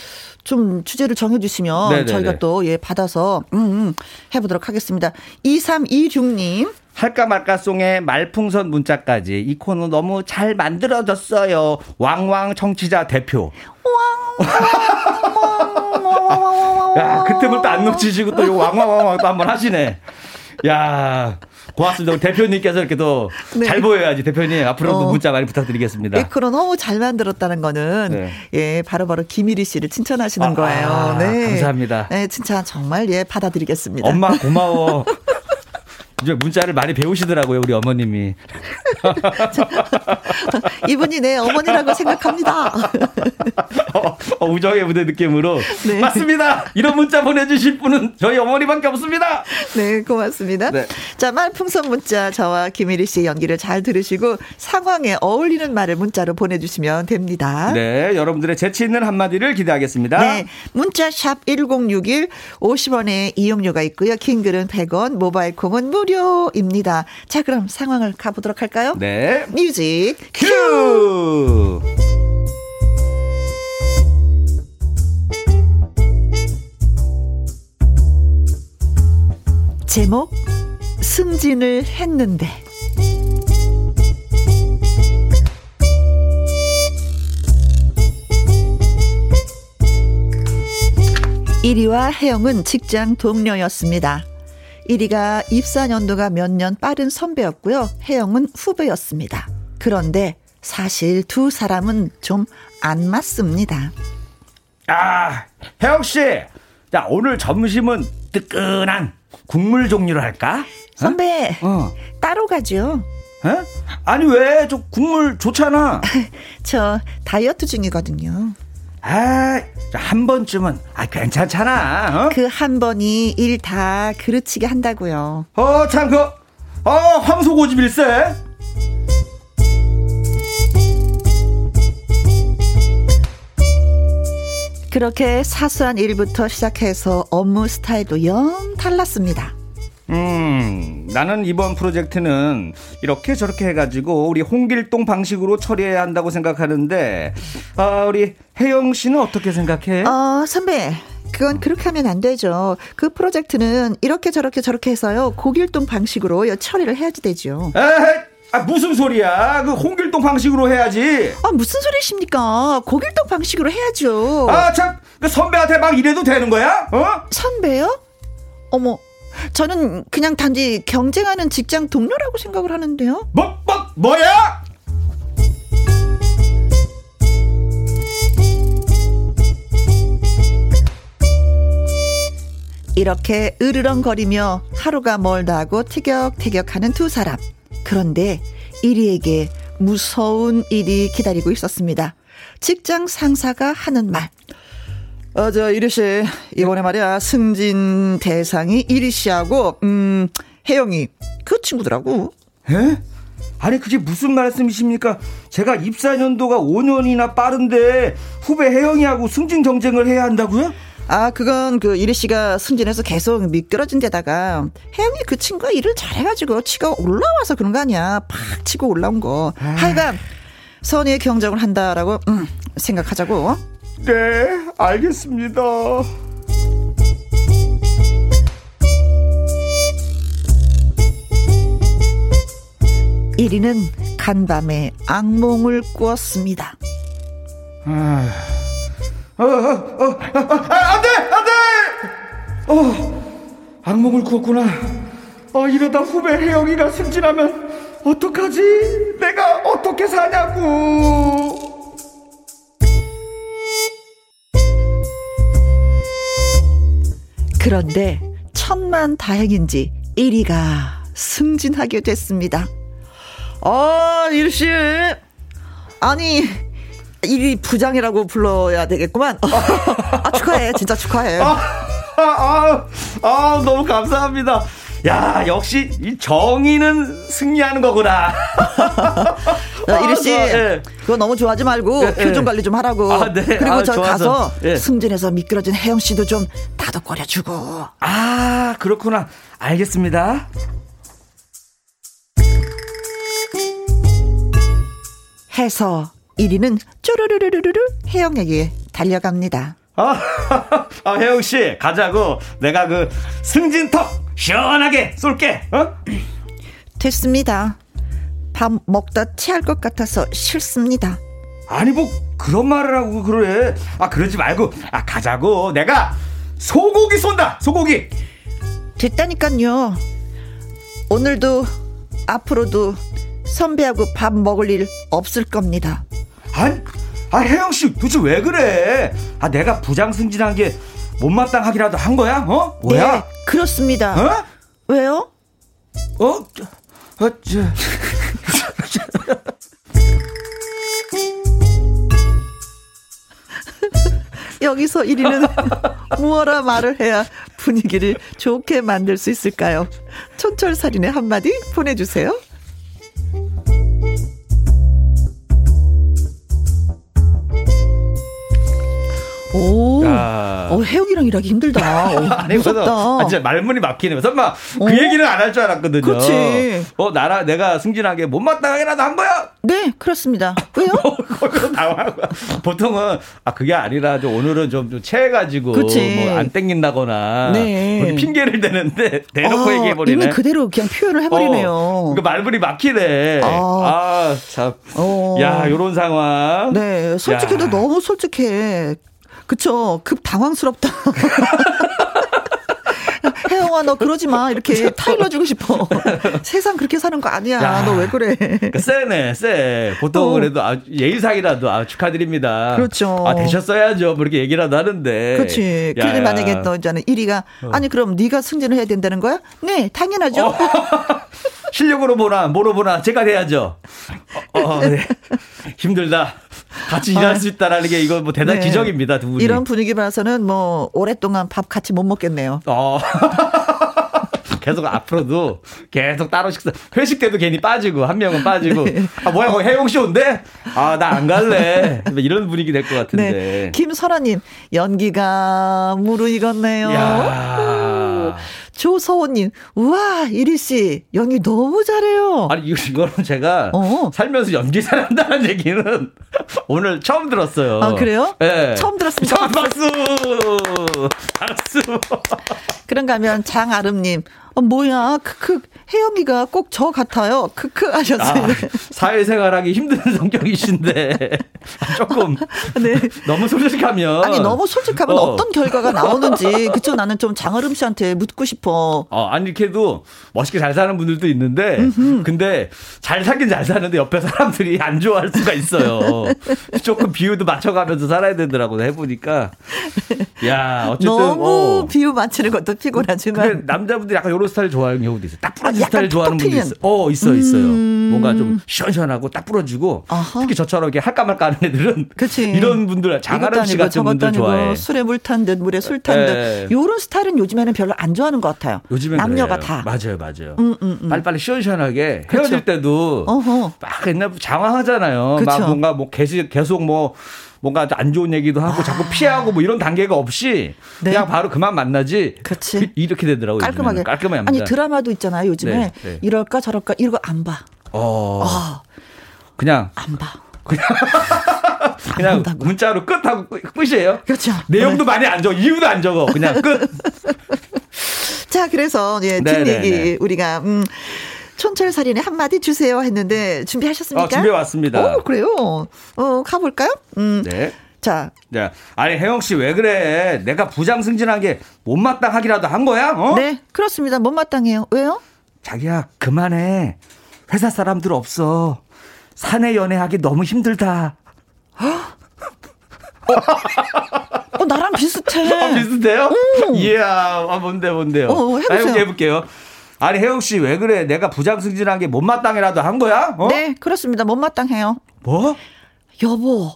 좀 주제를 정해주시면 네네네. 저희가 또 예, 받아서, 음, 음, 해보도록 하겠습니다. 2326님. 할까 말까 송의 말풍선 문자까지 이 코너 너무 잘 만들어졌어요. 왕왕 청취자 대표. 야, 그때부터 안 놓치시고 또요 왕왕왕왕 또 한번 하시네. 야, 고맙습니다. 우리 대표님께서 이렇게 또잘 네. 보여야지 대표님 앞으로도 어. 문자 많이 부탁드리겠습니다. 이 코너 너무 잘 만들었다는 거는 네. 예 바로 바로 김일희 씨를 칭찬하시는 아, 거예요. 아, 네, 감사합니다. 네, 칭찬 정말 예 받아드리겠습니다. 엄마 고마워. [laughs] 이제 문자를 많이 배우시더라고요, 우리 어머님이. [laughs] 이분이 내 어머니라고 생각합니다. 어, 어, 우정의 무대 느낌으로. 네. 맞습니다! 이런 문자 보내주실 분은 저희 어머니밖에 없습니다! 네, 고맙습니다. 네. 자, 말풍선 문자 저와 김일희 씨의 연기를 잘 들으시고 상황에 어울리는 말을 문자로 보내주시면 됩니다. 네, 여러분들의 재치 있는 한마디를 기대하겠습니다. 네. 문자 샵 1061, 50원의 이용료가 있고요. 긴 글은 100원, 모바일 콩은 무료 입니다. 자, 그럼 상황을 가보도록 할까요? 네. 뮤직 큐! 제목 승진을 했는데 이리와 혜영은 직장 동료였습니다. 이리가 입사 연도가 몇 년 빠른 선배였고요. 혜영은 후배였습니다. 그런데 사실 두 사람은 좀 안 맞습니다. 아, 혜영 씨! 자, 오늘 점심은 뜨끈한 국물 종류로 할까? 선배, 어. 따로 가죠. 에? 아니 왜? 저 국물 좋잖아. [laughs] 저 다이어트 중이거든요. 아, 한 번쯤은 아 괜찮잖아. 어? 그한 번이 일 다 그르치게 한다고요. 어, 참 그, 어, 황소고집일세. 그렇게 사소한 일부터 시작해서 업무 스타일도 영 달랐습니다. 음, 나는 이번 프로젝트는 이렇게 저렇게 해가지고 우리 홍길동 방식으로 처리해야 한다고 생각하는데, 아, 우리 혜영 씨는 어떻게 생각해? 어, 선배. 그건 그렇게 하면 안 되죠. 그 프로젝트는 이렇게 저렇게 저렇게 해서요. 고길동 방식으로 처리를 해야지 되죠. 에이, 아, 무슨 소리야? 그 홍길동 방식으로 해야지. 아, 무슨 소리십니까? 고길동 방식으로 해야죠. 아, 참, 그 선배한테 막 이래도 되는 거야? 어? 선배요? 어머, 저는 그냥 단지 경쟁하는 직장 동료라고 생각을 하는데요. 뭐, 뭐, 뭐야? 이렇게 으르렁거리며 하루가 멀다 하고 티격태격하는 두 사람. 그런데 이리에게 무서운 일이 기다리고 있었습니다. 직장 상사가 하는 말. 어, 저, 이리 씨, 이번에 말이야, 승진 대상이 이리 씨하고, 음, 혜영이, 그 친구더라고. 에? 아니 그게 무슨 말씀이십니까? 제가 입사 연도가 5년이나 빠른데 후배 혜영이하고 승진 경쟁을 해야 한다고요? 아, 그건 그 이리 씨가 승진해서 계속 미끄러진 데다가 혜영이 그 친구가 일을 잘해가지고 치가 올라와서 그런 거 아니야. 팍 치고 올라온 거. 하여간 선의의 경쟁을 한다라고 음, 생각하자고. 네, 알겠습니다. 1위는 간밤에 악몽을 꾸었습니다. 아, 어, 어, 어, 아, 안 돼! 안 돼! 어, 악몽을 꾸었구나. 어, 이러다 후배 혜영이가 승진하면 어떡하지? 내가 어떻게 사냐고! 그런데 천만 다행인지 1위가 승진하게 됐습니다. 아, 일씨. 아니, 1위 부장이라고 불러야 되겠구만. 아, 축하해. 진짜 축하해. 아, 아, 아, 너무 감사합니다. 야, 역시 이 정의는 승리하는 거구나. 자, 이리 씨, 아, 예. 그거 너무 좋아하지 말고 예, 예. 표정 관리 좀 하라고. 아, 네. 그리고 아, 저 좋아서. 가서 예. 승진해서 미끄러진 혜영 씨도 좀 다독거려주고. 아, 그렇구나. 알겠습니다. 해서 1위는 쪼르르르르르 혜영에게 달려갑니다. 아, [laughs] 아, 혜영 씨, 가자고. 내가 그 승진턱 시원하게 쏠게. 어? 됐습니다. 밥 먹다 체할 것 같아서 싫습니다. 아니 뭐 그런 말을 하고 그래. 아, 그러지 말고 아, 가자고. 내가 소고기 쏜다. 소고기. 됐다니까요. 오늘도 앞으로도 선배하고 밥 먹을 일 없을 겁니다. 아니, 아, 혜영 씨, 도대체 왜 그래? 아, 내가 부장 승진한 게 못마땅하기라도 한 거야? 어? 뭐야? 네, 그렇습니다. 어? 왜요? 어? 저, 어, 저. [laughs] 여기서 1위는 무어라 말을 해야 분위기를 좋게 만들 수 있을까요? 촌철살인의 한마디 보내주세요. 오, 야. 어, 혜영이랑 일하기 힘들다. 어, [laughs] 무섭다. 아, 진짜 말문이 막히네요. 설마 그 어? 얘기는 안 할 줄 알았거든요. 그치. 어, 나라, 내가 승진하게 못마땅하게라도 한 거야? 네, 그렇습니다. 왜요? [laughs] 거기서 당황하고. 보통은, 아, 그게 아니라, 좀 오늘은 좀, 좀 체해가지고. 뭐, 안 땡긴다거나, 네. 핑계를 대는데, [laughs] 대놓고 아, 얘기해버리네. 이미 그대로 그냥 표현을 해버리네요. 어, 그 말문이 막히네. 아. 아, 참. 어. 야, 요런 상황. 네, 솔직해도 야. 너무 솔직해. 그쵸. 급 당황스럽다. [laughs] 혜영아 너 그러지 마 이렇게 타일러 주고 싶어. [laughs] 세상 그렇게 사는 거 아니야. 야. 너왜 그래? 그러니까 쎄네, 쎄. 보통 어. 그래도 아, 예의상이라도 아, 축하드립니다. 그렇죠. 아, 되셨어야죠. 뭐 이렇게 얘기라도 하는데. 그렇지. 야, 그런데 야. 만약에 또 이제는 1위가 아니 그럼 네가 승진을 해야 된다는 거야? 네, 당연하죠. 어. [laughs] 실력으로 보나, 뭐로 보나, 제가 돼야죠. 어, 어, 네. 힘들다. 같이 일할 수 있다라는 게 이거 뭐 대단한 네. 기적입니다, 두 분이. 이런 분위기 봐서는 뭐 오랫동안 밥 같이 못 먹겠네요. 어. [laughs] [laughs] 계속 앞으로도 계속 따로 식사 회식 때도 괜히 빠지고 한 명은 빠지고 아 뭐야 거기 혜영 씨 온대 아나 안 갈래 뭐 이런 분위기 될 것 같은데 네. 김설아님, 연기가 무르익었네요. 야 조서원님, 우와, 이리씨, 연기 너무 잘해요. 아니 이거 이거는 제가 어. 살면서 연기 잘한다는 얘기는 [laughs] 오늘 처음 들었어요. 아, 그래요? 네. 처음 들었습니다. 처음 박수. 박수. 그런가 하면 장아름님, 어, 뭐야, 크크, 혜영이가 꼭 저 같아요. 크크 하셨어요. 아, 사회생활하기 힘든 [laughs] 성격이신데 조금 [laughs] 네. 너무 솔직하면 아니, 너무 솔직하면 어. 어. 떤 결과가 나오는지, 그쵸? 나는 좀 장아름 씨한테 묻고 싶어. 어, 아니, 이렇게도 멋있게 잘 사는 분들도 있는데, 근데 잘 살긴 잘 사는데 옆에 사람들이 안 좋아할 수가 있어요. 조금 비유도 맞춰가면서 살아야 되더라고, 해보니까. 야, 어쨌든. 너무 어. 비유 맞추는 것도 피곤하지만. 남자분들이 약간 이런 스타일 좋아하는 경우도 있어요. 딱 부러진 스타일 좋아하는 분도 톡 있어요. 어, 있어, 있어요. 뭔가 좀 시원시원하고 딱 부러지고. 아하. 특히 저처럼 이렇게 할까 말까 하는 애들은. [laughs] 그치. 이런 분들, 장아름 씨 같은 분들 좋아해. 술에 물 탄 듯 물에 술 탄듯 예. 요런 스타일은 요즘에는 별로 안 좋아하는 것 같아요. 요즘엔 남녀가 그래요. 다. 맞아요, 맞아요. 음, 음, 음. 빨리빨리 시원시원하게. 헤어질 때도 어허. 막 옛날부터 장황하잖아요. 그쵸. 막 뭔가 뭐 계속 계속 뭐 뭔가 안 좋은 얘기도 하고 자꾸 피하고 뭐 이런 단계가 없이 아. 네. 그냥 바로 그만 만나지. 그치. 그- 이렇게 되더라고요. 깔끔하게. 요즘에는. 깔끔하게 아니 합니다. 드라마도 있잖아요. 요즘에 네, 네. 이럴까 저럴까 이거 안 봐. 어, 아, 그냥 안 봐. 그냥 [laughs] 한다고. 문자로 끝하고 끝- 끝이에요. 그렇죠. 내용도 많이 안 적어. 이유도 안 적어. 그냥 끝. [laughs] 자, 그래서 예, 네, 네, 뒷얘기 네. 우리가 음 촌철살인에 한마디 주세요 했는데 준비하셨습니까? 어, 준비해 왔습니다. 오, 그래요. 어, 가볼까요? 음. 네. 자, 네. 아니 혜영 씨 왜 그래? 내가 부장 승진한 게 못마땅하기라도 한 거야? 어? 네, 그렇습니다. 못마땅해요. 왜요? 자기야 그만해. 회사 사람들 없어. 사내 연애하기 너무 힘들다. 어, 나랑 비슷해. 어, [laughs] 비슷해요? 이야, 아, 뭔데, 뭔데요? 어, 해보세요. 아, 해볼게요. 아니, 혜영 씨, 왜 그래? 내가 부장 승진한 게 못마땅이라도 한 거야? 어? 네, 그렇습니다. 못마땅해요. 뭐? 여보.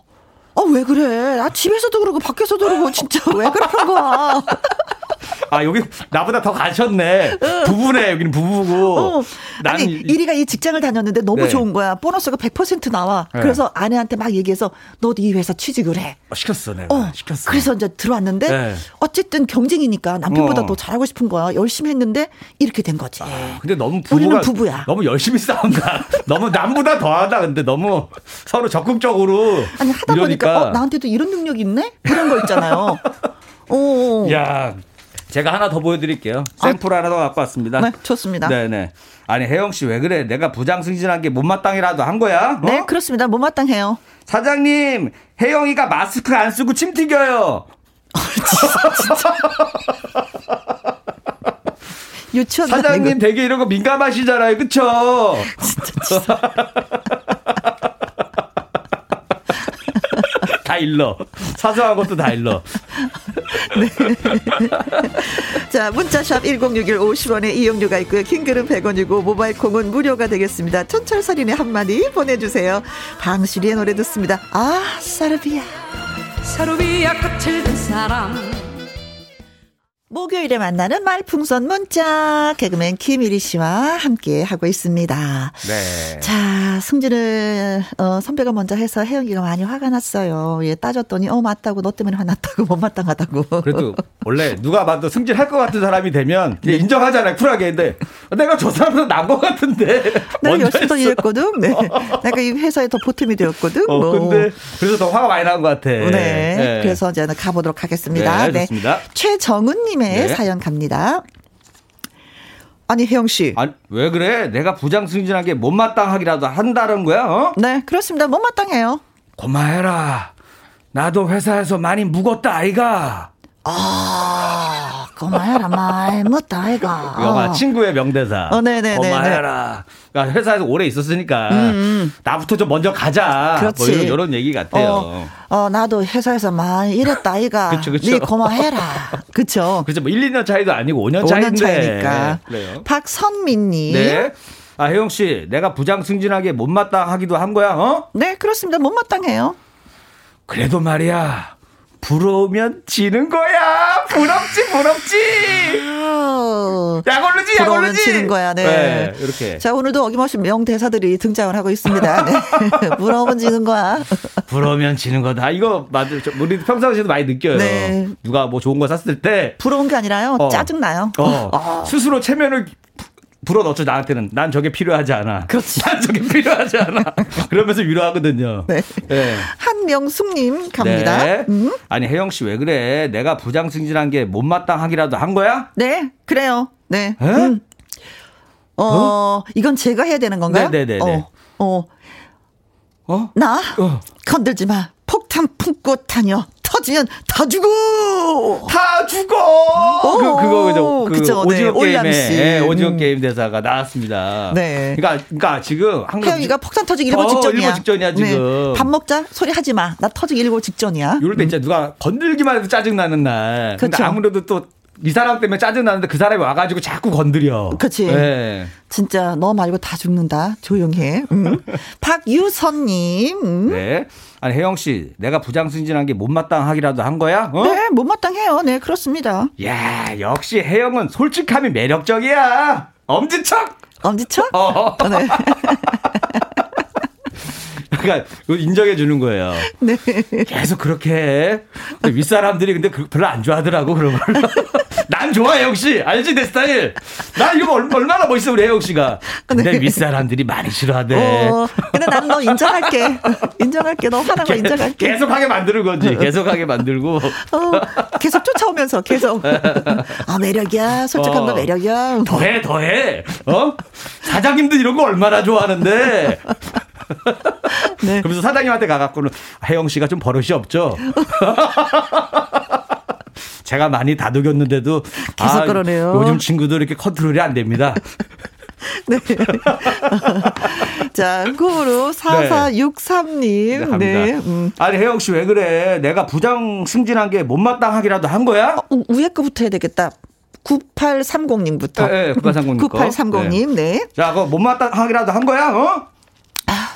아, 왜 그래? 아, 집에서도 그러고 밖에서도 그러고 진짜 왜 그러는 거야? [laughs] 아, 여기 나보다 더 가셨네. 부부네, 여기는 부부고. 어. 나는 아니, 이- 이리가 이 직장을 다녔는데 너무 네. 좋은 거야. 보너스가 100% 나와. 네. 그래서 아내한테 막 얘기해서 너도 이 회사 취직을 해. 어, 시켰어, 내가. 어. 시켰어. 그래서 이제 들어왔는데 네. 어쨌든 경쟁이니까 남편보다 어. 더 잘하고 싶은 거야. 열심히 했는데 이렇게 된 거지. 근데 너무 우리는 부부가 부부야. 너무 열심히 싸운다. [laughs] 너무 남보다 더하다. 근데 너무 서로 적극적으로 아니 하다 이러니까. 보니까 어, 나한테도 이런 능력이 있네? 이런 거 있잖아요. [laughs] 어. 야, 제가 하나 더 보여드릴게요. 샘플 하나 더 갖고 왔습니다. 네, 좋습니다. 네네. 아니 혜영 씨 왜 그래? 내가 부장 승진한 게 못마땅이라도 한 거야? 어? 네, 그렇습니다. 못마땅해요. 사장님, 혜영이가 마스크 안 쓰고 침 튀겨요. [laughs] 유치원 사장님 되게 이런 거 민감하시잖아요, 그쵸? [laughs] 다 일러. 사소한 것도 다 일러. [laughs] 자, 문자샵 1061 50원에 이용료가 있고요. 킹글은 100원이고 모바일 콩은 무료가 되겠습니다. 천철살인의 한마디 보내주세요. 방실이의 노래 듣습니다. 아, 사르비아. 사루비아 꽃을 든 사람 목요일에 만나는 말풍선 문자 개그맨 김일희 씨와 함께 하고 있습니다. 네. 자, 승진을 어, 선배가 먼저 해서 혜영이가 많이 화가 났어요. 예, 따졌더니 어 맞다고 너 때문에 화났다고 [laughs] 못마땅하다고. 그래도 원래 누가 봐도 승진 할 것 같은 사람이 되면 이제 인정하잖아요, 쿨하게. 근데 내가 저 사람보다 나은 것 같은데. 내가 열심히 더. 일했거든. 네. 내가 이 회사에 더 보탬이 되었거든. 어, 뭐. 근데 그래서 더 화가 많이 난 것 같아. 네. 네. 그래서 이제는 가보도록 하겠습니다. 네, 좋습니다. 최정은 님의 네. 사연 갑니다. 아니, 혜영 씨. 아니, 왜 그래? 내가 부장 승진한 게 못마땅하기라도 한다는 거야, 어? 네, 그렇습니다. 못마땅해요. 고마해라. 나도 회사에서 많이 묵었다, 아이가. 아, 고마해라 말 못다 아이가. 영화 친구의 명대사. 어, 네네네. 고마해라. 그러니까 회사에서 오래 있었으니까 나부터 좀 먼저 가자. 음, 그렇지. 뭐 이런, 이런 얘기 같아요. 어, 어, 나도 회사에서 많이 일했다 아이가. [laughs] 그쵸, 그쵸. 네 고마해라. 그쵸. [laughs] 그래서 뭐 1, 2년 차이도 아니고 5년 5년 차인데. 차이니까. 그래요. 박선민님. 네. 아, 혜영 씨, 내가 부장 승진하게 못마땅하기도 한 거야, 어? 네, 그렇습니다. 못마땅해요. 그래도 말이야. 부러우면 지는 거야. 부럽지, 부럽지. 어, 약 오르지, 약 부러우면 오르지. 지는 거야, 네. 이렇게. 자, 오늘도 어김없이 명대사들이 등장을 하고 있습니다. 네. [laughs] 부러우면 지는 거야. 부러우면 지는 거다. 이거 맞을, 저- 우리 평상시에도 많이 느껴요. 네. 누가 뭐 좋은 거 샀을 때, 부러운 게 아니라요. 어. 짜증나요. 어, 스스로 체면을 불어 넣죠, 나한테는. 난 저게 필요하지 않아. 그렇지. 난 저게 필요하지 않아. [laughs] 그러면서 위로하거든요. 네. 네. 한명숙님 갑니다. 네. 음. 아니, 혜영 씨 왜 그래? 내가 부장 승진한 게 못마땅하기라도 한 거야? 네, 그래요. 네. 에? 음. 어, 이건 제가 해야 되는 건가요? 네네네네. 어, 어, 어? 나 어. 건들지 마. 폭탄 품고 다녀. 터지면 다 죽어. 다 죽어. 오, 그 그거 그죠. 그 그쵸, 네, 오징어 올람 게임에 씨. 예, 오징어 음. 게임 대사가 나왔습니다. 네. 그러니까 그러니까 지금 한국 혜영이가 폭탄 터지기 일보 어, 직전이야. 일보 직전이야, 지금. 밥 먹자. 소리 하지 마. 나 터지기 일보 직전이야. 이럴 때 진짜 누가 건들기만 해도 짜증 나는 날. 근데 그쵸. 아무래도 또 이 사람 때문에 짜증 나는데 그 사람이 와가지고 자꾸 건드려. 그치. 예. 진짜 너 말고 다 죽는다. 조용해. 음. [laughs] 박유선님. 음. 네. 아니 혜영 씨, 내가 부장 승진한 게 못마땅하기라도 한 거야? 어? 네, 못마땅해요. 네, 그렇습니다. 야, 역시 혜영은 솔직함이 매력적이야. 엄지척. 엄지척? 어. 네. [laughs] 그러니까 인정해 주는 거예요. [laughs] 네. 계속 그렇게 해. 근데 윗사람들이 근데 그- 별로 안 좋아하더라고 그런 걸. [laughs] 난 좋아 혜영 씨 알지 내 스타일. 나 이거 얼- 얼마나 멋있어 우리 혜영 씨가. 근데 네. 윗사람들이 많이 싫어하대. 어, 근데 난 너 인정할게. [laughs] 인정할게. 너 화난 거 인정할게. 계속하게 만드는 거지. 계속하게 만들고. 어, 계속 쫓아오면서 계속. 아, 매력이야. 솔직한 어. 거 매력이야. 더해 더해. 어? 사장님도 이런 거 얼마나 좋아하는데. [laughs] 네. 그러면서 사장님한테 가갖고는 혜영 씨가 좀 버릇이 없죠. [laughs] 제가 많이 다독였는데도 계속 그러네요. 요즘 친구들 이렇게 컨트롤이 안 됩니다. [laughs] 네. 자, 콩으로 4463님. 갑니다. 네. 음. 아니 혜영 씨 왜 그래? 내가 부장 승진한 게 못마땅하기라도 한 거야? 어, 위에 거부터 해야 되겠다. 9830님부터. 예, 예, 9830님 거. 9830님, 네. 자, 그거 못마땅하기라도 한 거야? 어?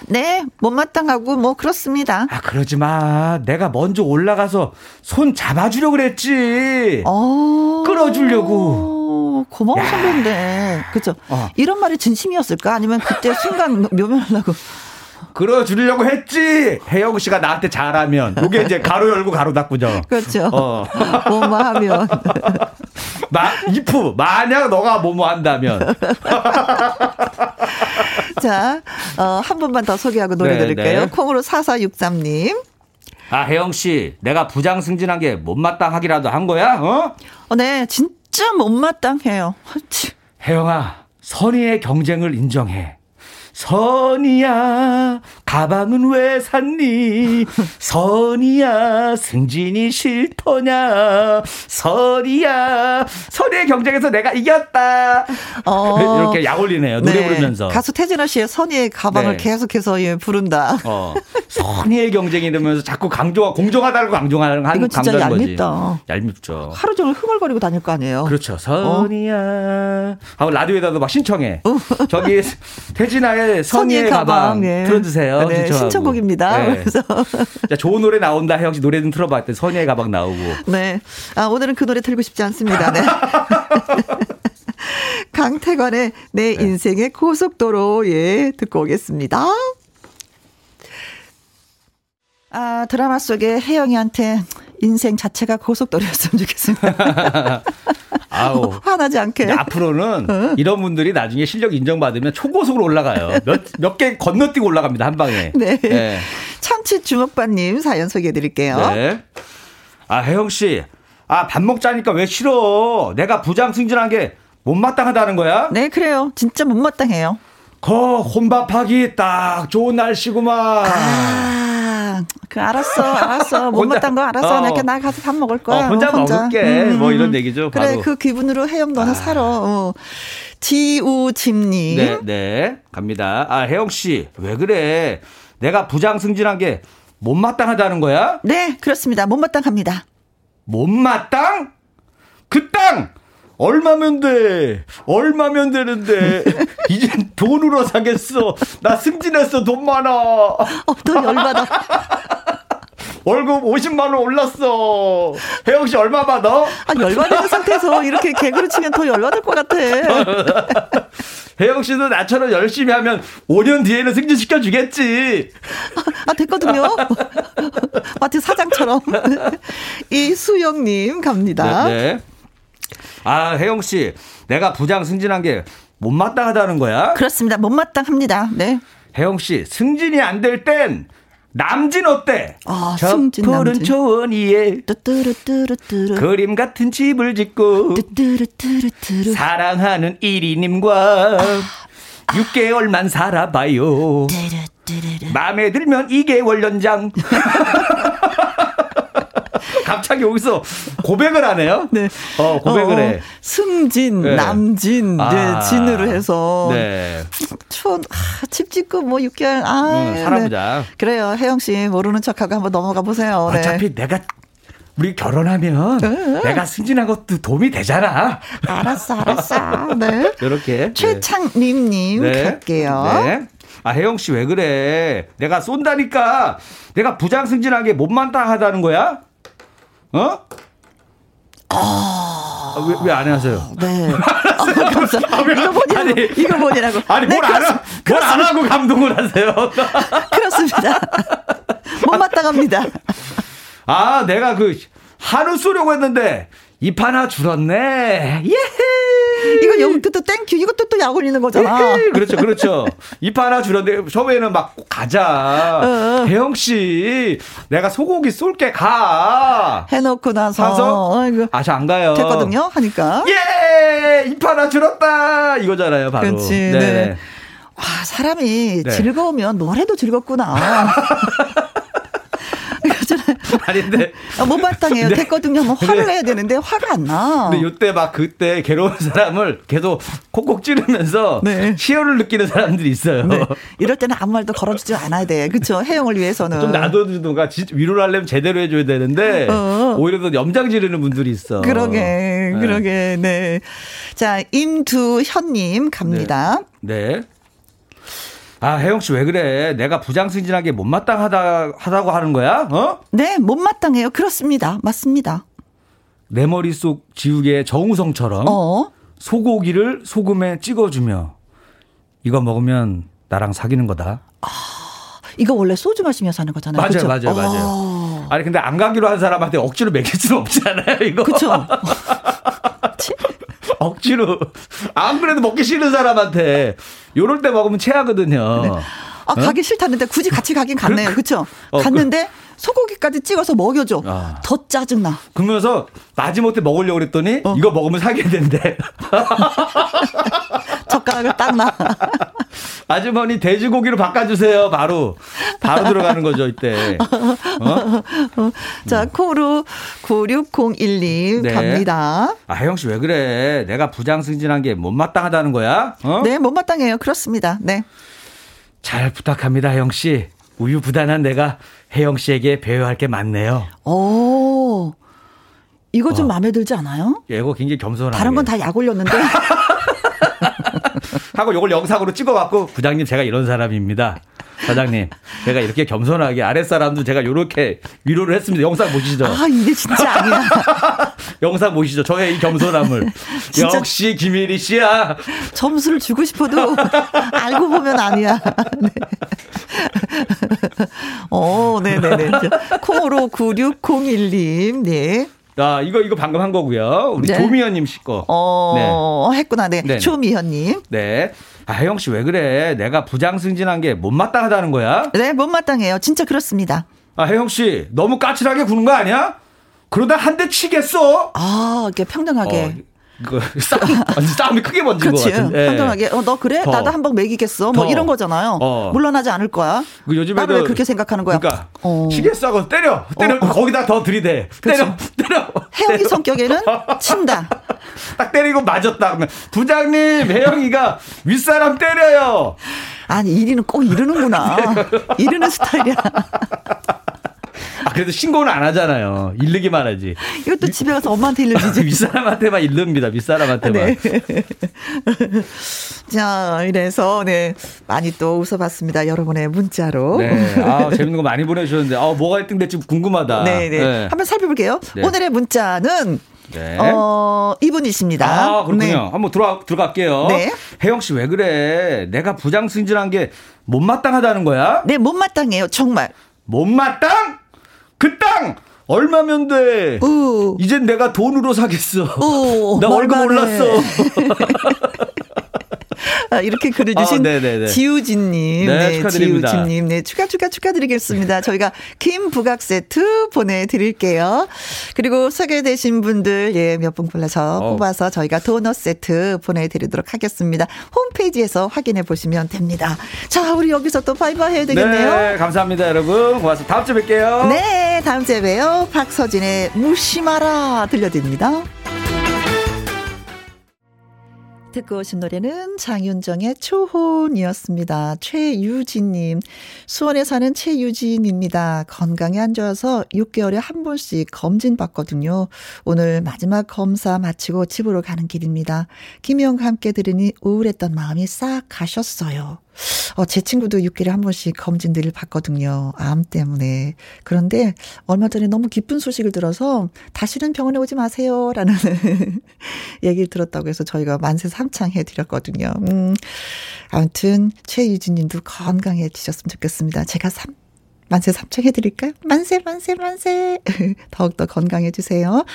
네, 못마땅하고 뭐 그렇습니다. 아 그러지 마. 내가 먼저 올라가서 손 잡아주려 그랬지. 어. 끌어주려고. 고마운 야. 선배인데. 그죠? 어. 이런 말이 진심이었을까? 아니면 그때 [laughs] 순간 묘면하려고. 끌어주려고 했지. 혜영 씨가 나한테 잘하면. 요게 이제 가로 열고 가로 닫고죠. 그렇죠. 어. [laughs] 뭐뭐 하면. 마, if, 만약 너가 뭐뭐 한다면. [laughs] 자, 어, 한 번만 더 소개하고 노래 네, 들을게요. 네. 콩으로 4463님. 아, 혜영 씨, 내가 부장 승진한 게 못마땅하기라도 한 거야? 어? 어, 네, 진짜 못마땅해요. [laughs] 치. 혜영아, 선의의 경쟁을 인정해. 선이야, 가방은 왜 샀니? 선이야, 승진이 싫더냐? 선이야, 선의의 경쟁에서 내가 이겼다. 어. [laughs] 이렇게 약 올리네요. 노래 네, 부르면서. 가수 태진아 씨의 선의의 가방을 네. 계속해서 예, 부른다. 어, 선의의 경쟁이 되면서 자꾸 강조가, 공정하다고 강조하는 한 이거 진짜 얄밉다. 거지. 얄밉죠. 하루 종일 흥얼거리고 다닐 거 아니에요. 그렇죠. 선이야. 하고 라디오에다도 막 신청해. 저기 [laughs] 태진아의 선의의 가방 예. 틀어주세요. 네, 신청하고. 신청곡입니다. 네. 그래서 자, 좋은 노래 나온다. 혜영 씨 노래 좀 틀어봤더니 선의의 가방 나오고. 네. 아, 오늘은 그 노래 들고 싶지 않습니다. 네. [laughs] 강태관의 내 인생의 고속도로, 예, 듣고 오겠습니다. 아, 드라마 속에 혜영이한테 인생 자체가 고속도로였으면 좋겠습니다. [laughs] 아우. 화나지 않게. 앞으로는 이런 분들이 나중에 실력 인정받으면 초고속으로 올라가요. 몇, 몇 개 건너뛰고 올라갑니다. 한 방에. 네. 네. 참치 주먹반님 사연 소개해 드릴게요. 네. 아, 혜영 씨. 아, 밥 먹자니까 왜 싫어? 내가 부장 승진한 게 못마땅하다는 거야? 네, 그래요. 진짜 못마땅해요. 거 혼밥하기 딱 좋은 날씨구만. 아, 그 알았어, 알았어. [laughs] 못마땅 거 알았어. 어. 나 가서 밥 먹을 거야. 어, 혼자, 혼자, 먹을게. 음. 뭐 이런 얘기죠. 바로. 그래, 그 기분으로 혜영 너는 아. 살아. 어. 지우짐님. 네, 네. 갑니다. 아, 혜영 씨, 왜 그래? 내가 부장 승진한 게 못마땅하다는 거야? 네, 그렇습니다. 못마땅합니다. 못마땅? 그 땅! 얼마면 돼? 얼마면 되는데? [laughs] 이젠 돈으로 사겠어. 나 승진했어. 돈 많아. 어, 더 열받아. [laughs] 월급 50만 원 올랐어. 혜영 씨 얼마 받아? 아, 열받는 상태에서 이렇게 개그를 치면 더 열받을 것 같아. [laughs] 혜영 씨도 나처럼 열심히 하면 5년 뒤에는 승진시켜 주겠지. 아, 됐거든요. 마트 사장처럼. 이수영님 갑니다. 네, 네. 아, 혜영 씨, 내가 부장 승진한 게 못마땅하다는 거야? 그렇습니다. 못마땅합니다. 네. 혜영 씨, 승진이 안 될 땐 남진 어때? 아, 저 승진 푸른 남진. 초원 위에 뚜뚜루뚜루뚜루. 그림 같은 집을 짓고 뚜뚜루뚜루뚜루. 사랑하는 1위님과 아. 6개월만 살아봐요. 뚜루뚜루루. 마음에 들면 2개월 연장. [laughs] 갑자기 여기서 고백을 하네요. [laughs] 네. 어, 고백을 어, 해. 승진, 네. 남진, 아, 네, 진으로 해서. 네. 촌, 아, 집 짓고 뭐 6개월, 아. 음, 살아보자. 네. 그래요. 혜영 씨, 모르는 척하고 한번 넘어가 보세요. 네. 어차피 내가 우리 결혼하면 응. 내가 승진한 것도 도움이 되잖아. 알았어, 알았어. 네. [laughs] 이렇게. 최창림님 네. 갈게요. 네. 아, 혜영 씨 왜 그래? 내가 쏜다니까. 내가 부장 승진하게 못마땅하다는 거야? 어? 아, 왜, 왜 안 하세요? 네. 아, 감사. 아, 이거 뭐냐고. 아니, 이거 뭐냐고. 아니, 네, 뭘안 하, 뭘안 하고 감동을 하세요? [laughs] 그렇습니다. 못마땅합니다. 아, 내가 그, 하루 쏘려고 했는데, 입 하나 줄었네. 예! 이거 여기도 또 thank you. 이것도 또 약 올리는 거잖아. 그렇죠, 그렇죠. 입 하나 줄었는데, 처음에는 막 가자. 어, 어. 혜영 씨, 내가 소고기 쏠게 가. 해놓고 나서. 어이구. 아, 저 안 가요. 됐거든요. 하니까. 예! 입 하나 줄었다. 이거잖아요, 바로. 그렇지. 네. 네. 와, 사람이 네. 즐거우면 노래도 즐겁구나. [laughs] [laughs] 아닌데. 아, 못마땅해요. 네. 됐거든요. 뭐 화를 내야 되는데 화가 안 나. 근데 이때 막 그때 괴로운 사람을 계속 콕콕 찌르면서 네. 치열을 느끼는 사람들이 있어요. 네. 이럴 때는 아무 말도 걸어주지 않아야 돼. 그렇죠. 해영을 위해서는. 좀 놔둬주든가 위로를 하려면 제대로 해줘야 되는데 어. 오히려 더 염장 지르는 분들이 있어. 그러게, 네. 그러게, 네. 자, 임두현님 갑니다. 네. 네. 아, 혜영 씨 왜 그래? 내가 부장 승진하게 못마땅하다 하다고 하는 거야? 어? 네, 못마땅해요. 그렇습니다. 맞습니다. 내 머릿속 지우개의 정우성처럼 어? 소고기를 소금에 찍어주며 이거 먹으면 나랑 사귀는 거다. 아, 이거 원래 소주 마시면서 하는 거잖아요. 맞아요, 그쵸? 맞아요, 맞아요. 어. 아니 근데 안 가기로 한 사람한테 억지로 먹일 수는 없잖아요, 이거. 그렇죠. [laughs] [laughs] 억지로 안 그래도 먹기 싫은 사람한테 요럴 때 먹으면 체하거든요. 네. 아 어? 가기 싫다는데 굳이 같이 가긴 갔네요. 그렇죠? 어, 갔는데 소고기까지 찍어서 먹여줘. 아. 더 짜증나. 그러면서 마지못해 먹으려고 그랬더니 어. 이거 먹으면 사귀어야 된대. [laughs] 젓가락을 딱 놔. [laughs] 아주머니 돼지고기로 바꿔주세요. 바로 바로 들어가는 거죠 이때. 어? [laughs] 자 코루 9601님 네. 갑니다. 아 혜영 씨 왜 그래? 내가 부장 승진한 게 못마땅하다는 거야? 어? 네 못마땅해요. 그렇습니다. 네. 잘 부탁합니다 혜영 씨. 우유부단한 내가 혜영 씨에게 배워할 게 많네요. 오. 이거 좀 어. 마음에 들지 않아요? 예, 이거 굉장히 겸손하게. 다른 건 다 약 올렸는데. [laughs] 하고 이걸 영상으로 찍어갖고 부장님 제가 이런 사람입니다. 사장님, 제가 이렇게 겸손하게 아랫사람도 제가 이렇게 위로를 했습니다. 영상 보시죠. 아, 이게 진짜 아니야. [laughs] 영상 보시죠. 저의 이 겸손함을. 역시 김일희 씨야. 점수를 주고 싶어도 알고 보면 아니야. [laughs] 네. 어, 네네네. 콩으로 9601님, 네. 아, 이거, 이거 방금 한 거고요. 우리 네. 조미연님 씨 거. 어, 네. 했구나. 네. 네. 조미연님. 네. 아, 혜영 씨 왜 그래? 내가 부장 승진한 게 못마땅하다는 거야? 네, 못마땅해요. 진짜 그렇습니다. 아, 혜영 씨 너무 까칠하게 구는 거 아니야? 그러다 한 대 치겠어? 아, 이게 평등하게. 어, 그 싸움, 싸움이 크게 번진 것 같은. 예. 한정하게 어, 너 그래? 더. 나도 한번 먹이겠어. 뭐 더. 이런 거잖아요. 어. 물러나지 않을 거야. 그 요즘에 나를 왜 그렇게 생각하는 거야? 그러니까 어. 시계 싸고 때려, 때려. 어. 거기다 더 들이대. 때려, [laughs] 때려. 혜영이 때려. 성격에는 [laughs] 친다. 딱 때리고 맞았다. 부장님, 혜영이가 윗사람 때려요. 아니 이리는 꼭 이러는구나. [laughs] 이러는 스타일이야. 아, 그래도 신고는 안 하잖아요. 일르기만 하지. 이것도 집에 가서 엄마한테 일르지. [laughs] 윗사람한테만 일릅니다. 윗사람한테만. 네. [laughs] 자, 이래서, 네. 많이 또 웃어봤습니다. 여러분의 문자로. 네. 아, 재밌는 거 많이 보내주셨는데, 아, 뭐가 1등 될지 궁금하다. 네, 네. 네. 한번 살펴볼게요. 네. 오늘의 문자는 네. 어, 이분이십니다. 아, 그렇군요. 네. 한번 들어가, 들어갈게요. 네. 혜영 씨 왜 그래? 내가 부장 승진한 게 못마땅하다는 거야? 네, 못마땅해요. 정말. 못마땅? 그 땅! 얼마면 돼? 어. 이젠 내가 돈으로 사겠어. 어, [laughs] 나 월급 올랐어. [laughs] 아, 이렇게 그려주신 아, 지우진님, 네, 네 지우진님, 네 추가 추가 축하드리겠습니다. 저희가 김 부각 세트 보내드릴게요. 그리고 소개되신 분들 예 몇 분 골라서 어. 뽑아서 저희가 도넛 세트 보내드리도록 하겠습니다. 홈페이지에서 확인해 보시면 됩니다. 자, 우리 여기서 또 바이바이 해야 되겠네요. 네, 감사합니다, 여러분. 고맙습니다. 다음 주에 뵐게요. 네, 다음 주에 봬요. 박서진의 무심하라 들려드립니다. 듣고 오신 노래는 장윤정의 초혼이었습니다. 최유진님. 수원에 사는 최유진입니다. 건강에 안 좋아서 6개월에 한 번씩 검진 받거든요. 오늘 마지막 검사 마치고 집으로 가는 길입니다. 김희영과 함께 들으니 우울했던 마음이 싹 가셨어요. 어, 제 친구도 6개월에 한 번씩 검진 늘 받거든요. 암 때문에. 그런데 얼마 전에 너무 기쁜 소식을 들어서 다시는 병원에 오지 마세요. 라는 [laughs] 얘기를 들었다고 해서 저희가 만세 삼창 해드렸거든요. 음, 아무튼 최유진 님도 건강해지셨으면 좋겠습니다. 제가 삼, 만세 삼청해드릴까요? 만세, 만세, 만세. [laughs] 더욱더 건강해주세요.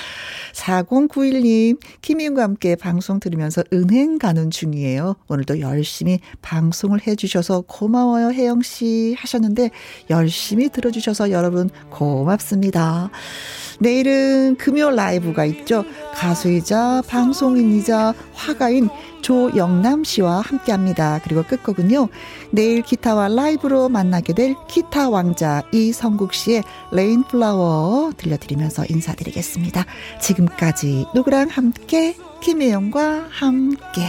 4091님, 김희윤과 함께 방송 들으면서 은행 가는 중이에요. 오늘도 열심히 방송을 해주셔서 고마워요, 혜영씨. 하셨는데, 열심히 들어주셔서 여러분 고맙습니다. 내일은 금요 라이브가 있죠. 가수이자 방송인이자 화가인 조영남 씨와 함께 합니다. 그리고 끝곡은요. 내일 기타와 라이브로 만나게 될 기타 왕자 이성국 씨의 레인플라워 들려드리면서 인사드리겠습니다. 지금까지 누구랑 함께 김혜영과 함께